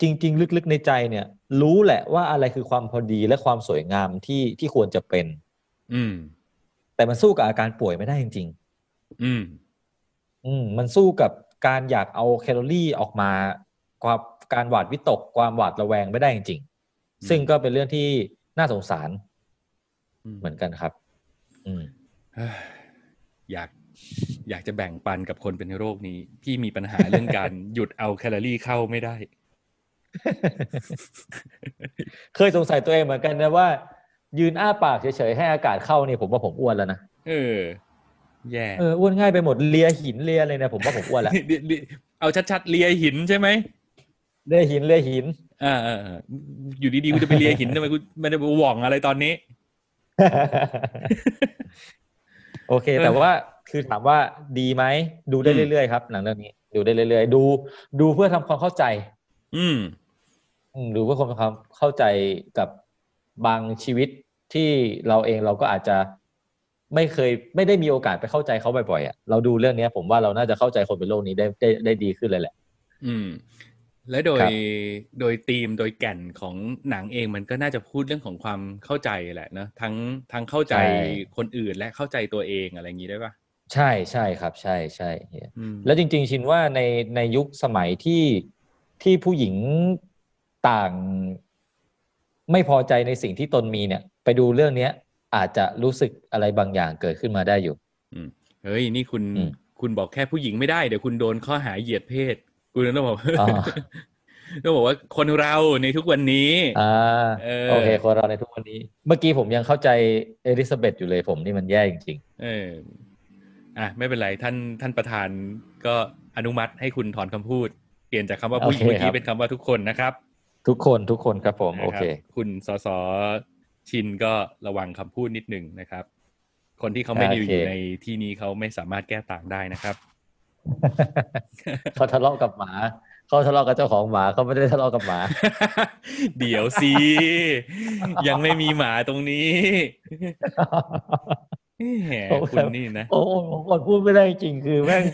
จริง ๆ ลึกๆในใจเนี่ย รู้แหละว่าอะไรคือความพอดีและความสวยงามที่ที่ควรจะเป็น อืม แต่มันสู้กับอาการป่วยไม่ได้จริงอืมๆอืม มันสู้กับการอยากเอาแคลอรี่ออกมา ความการหวาดวิตกความหวาดระแวงไม่ได้จริงอืมๆซึ่งก็เป็นเรื่องที่น่าสงสารอืมเหมือนกันครับ อืมเฮ้ยอยากอยากจะแบ่งปันกับคนเป็นโรคนี้ พี่มีปัญหาเรื่องการหยุดเอาแคลอรี่เข้าไม่ได้ เคยสงสัยตัวเองเหมือนกันนะว่า ยืนอ้าปากเฉยๆให้อากาศเข้านี่ผมว่าผมอ้วนแล้วนะเออ แย่เอออ้วนง่ายไปหมดเลียหินเลียอะไรเนี่ยผมว่าผมอ้วนแล้วเลียเลียเอาชัดๆเลียหินใช่ไหม เลียหินเลียหินอ่าอ่าอ่าอยู่ดีๆกูจะไปเลียหินทำไมกูไม่ได้ไปหว่องอะไรตอนนี้ โอเคเออแต่ว่าคือถามว่าดีไหมดูได้อืมเรื่อยๆครับหนังเรื่องนี้ ดูได้เรื่อยๆ ดูดูเพื่อทำความเข้าใจ อืมอืมดูเพื่อความเข้าใจกับบางชีวิตที่เราเองเราก็อาจจะไม่เคยไม่ได้มีโอกาสไปเข้าใจเขาบ่อยๆอะเราดูเรื่องเนี้ย ผมว่าเราน่าจะเข้าใจคนเป็นโรคนี้ได้ได้ได้ดีขึ้นเลยแหละ อืม และโดยครับโดยธีมโดยแก่นของหนังเองมันก็น่าจะพูดเรื่องของความเข้าใจแหละเนอะทั้งทั้งเข้าใจคนอื่นและเข้าใจตัวเองอะไรอย่างนี้ได้ปะใช่ใช่ครับ ใช่ใช่เฮียอืมแล้วจริง ๆ ชินว่าในในยุคสมัยที่ที่ผู้หญิงต่าง ไม่พอใจในสิ่งที่ตนมีเนี่ย ไปดูเรื่องเนี้ย อาจจะรู้สึกอะไรบางอย่างเกิดขึ้นมาได้อยู่อืมเฮ้ยนี่คุณอืมคุณบอกแค่ผู้หญิงไม่ได้เดี๋ยวคุณโดนข้อหาเหยียดเพศ คุณต้องบอกอ๋อต้องบอกว่าคนเราในทุกวันนี้อ่าเออโอเค คนเราในทุกวันนี้ เมื่อกี้ผมยังเข้าใจเอลิซาเบธอยู่เลยผมนี่มันแย่จริงเอออะไม่เป็นไรท่านท่านประธานก็อนุมัติให้คุณถอนคำพูด เปลี่ยนจากคำว่าผู้หญิงโอเคเมื่อกี้ครับเป็นคำว่าทุกคนนะครับๆทุกคนทุกคนครับผม โอเคนะครับคุณสสชินก็ระวังคำพูดนิดหนึ่งนะครับ คนที่เขาไม่ได้โออเคยู่ในที่นี้เขาไม่สามารถแก้ต่างได้นะครับ เขาทะเลาะกับหมาเขาทะเลาะกับเจ้าของหมาเขาไม่ได้ทะเลาะกับหมา เดี๋ยวสิยังไม่มีหมาตรงนี้แหมโอ้คุณนี่นะโอ้ผมกดพูดไม่ได้จริงคือแม่ง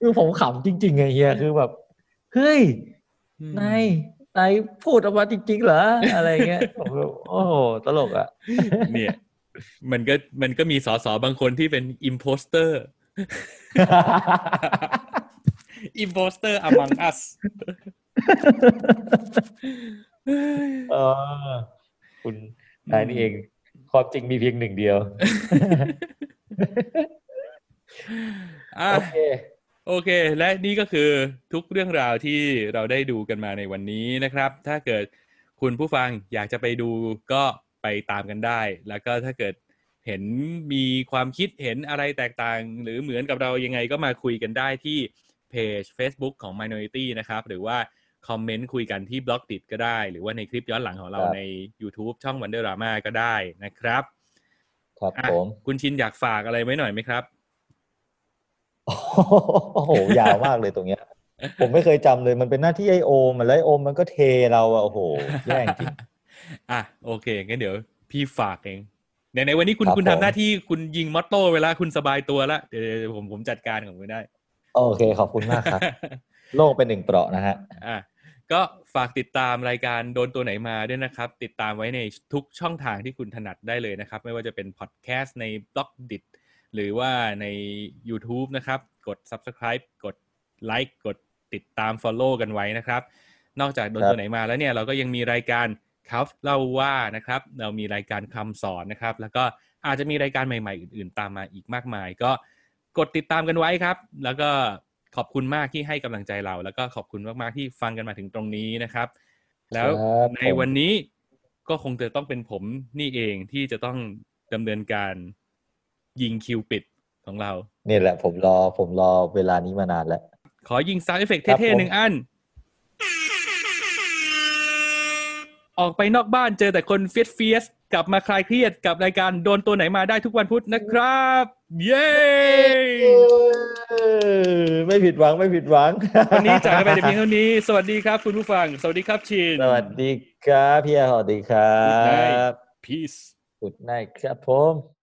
คือผมขำจริงๆไงเฮียคือแบบเฮ้ยนายนายพูดออกมาจริงๆเหรออะไรเงี้ยผมก็โอ้โหตลกอะ เนี่ย มันก็มันก็มีสสบางคนที่เป็นอิมโพสเตอร์ อิมโพสเตอร์ among us เออคุณนายนี่เอง ความจริงมีเพียงหนึ่งเดียวอะโอเคโอเค และนี่ก็คือทุกเรื่องราวที่เราได้ดูกันมาในวันนี้นะครับ ถ้าเกิดคุณผู้ฟังอยากจะไปดูก็ไปตามกันได้ แล้วก็ถ้าเกิด เห็นมีความคิดเห็นอะไรแตกต่าง หรือเหมือนกับเรายังไงก็มาคุยกันได้ที่เพจ Facebook ของ Minority นะครับ หรือว่าคอมเมนต์คุยกันที่บล็อกดิก็ได้ หรือว่าในคลิปย้อนหลังของเราครับใน YouTube ช่อง Wonder Drama ก็ได้นะครับครับอะผมคุณชินอยากฝากอะไรไว้หน่อยไหมครับโอ้โหยาวมากเลยตรงเนี้ย ผมไม่เคยจำเลยมันเป็นหน้าที่ไอโอมอะแล้วไอโอมมันก็เทเราอะโอ้โหแย่จริง อะโอเคงั้นเดี๋ยว พี่ฝากเอง ในในวันนี้คุณครับคุณผมทำหน้าที่คุณยิงมอตโต้เวลาคุณสบายตัวแล้วเดี๋ยวเดี๋ยวผมผมจัดการของคุณได้ โอเคขอบคุณมากครับ โลกเป็นหนึ่งเปราะนะฮะอะก็ฝากติดตามรายการโดนตัวไหนมาด้วยนะครับ ติดตามไว้ในทุกช่องทางที่คุณถนัดได้เลยนะครับ ไม่ว่าจะเป็นพอดแคสต์ในบล็อกดิหรือว่าใน YouTube นะครับ กด Subscribe กดไลค์กดติดตาม Follow กันไว้นะครับ นอกจากโดนครับตัวไหนมาแล้วเนี่ยเราก็ยังมีรายการ ครับเล่าว่านะครับเรามีรายการคำสอนนะครับ แล้วก็อาจจะมีรายการใหม่ ๆ อื่น ๆ ตามมาอีกมากมาย ก็กดติดตามกันไว้ครับ แล้วก็ขอบคุณมากที่ให้กำลังใจเรา แล้วก็ขอบคุณมากๆที่ฟังกันมาถึงตรงนี้นะครับ แล้วครับในผมวันนี้ก็คงจะต้องเป็นผมนี่เองที่จะต้องดำเนินการยิงคิวปิดของเรานี่แหละ ผมรอผมรอเวลานี้มานานแล้ว ขอยิง sound effect ครับเท่ๆผมหนึ่งอัน ออกไปนอกบ้านเจอแต่คน fierce fierce กลับมาคลายเครียดกับรายการโดนตัวไหนมาได้ทุกวันพุธนะครับ เย้เออไม่ผิดหวังไม่ผิดหวัง วันนี้จากกันไปแต่เพียงเท่านี้ สวัสดีครับคุณผู้ฟัง สวัสดีครับชิน สวัสดีครับพี่อาสวัสดีครับ Peace good night ครับผม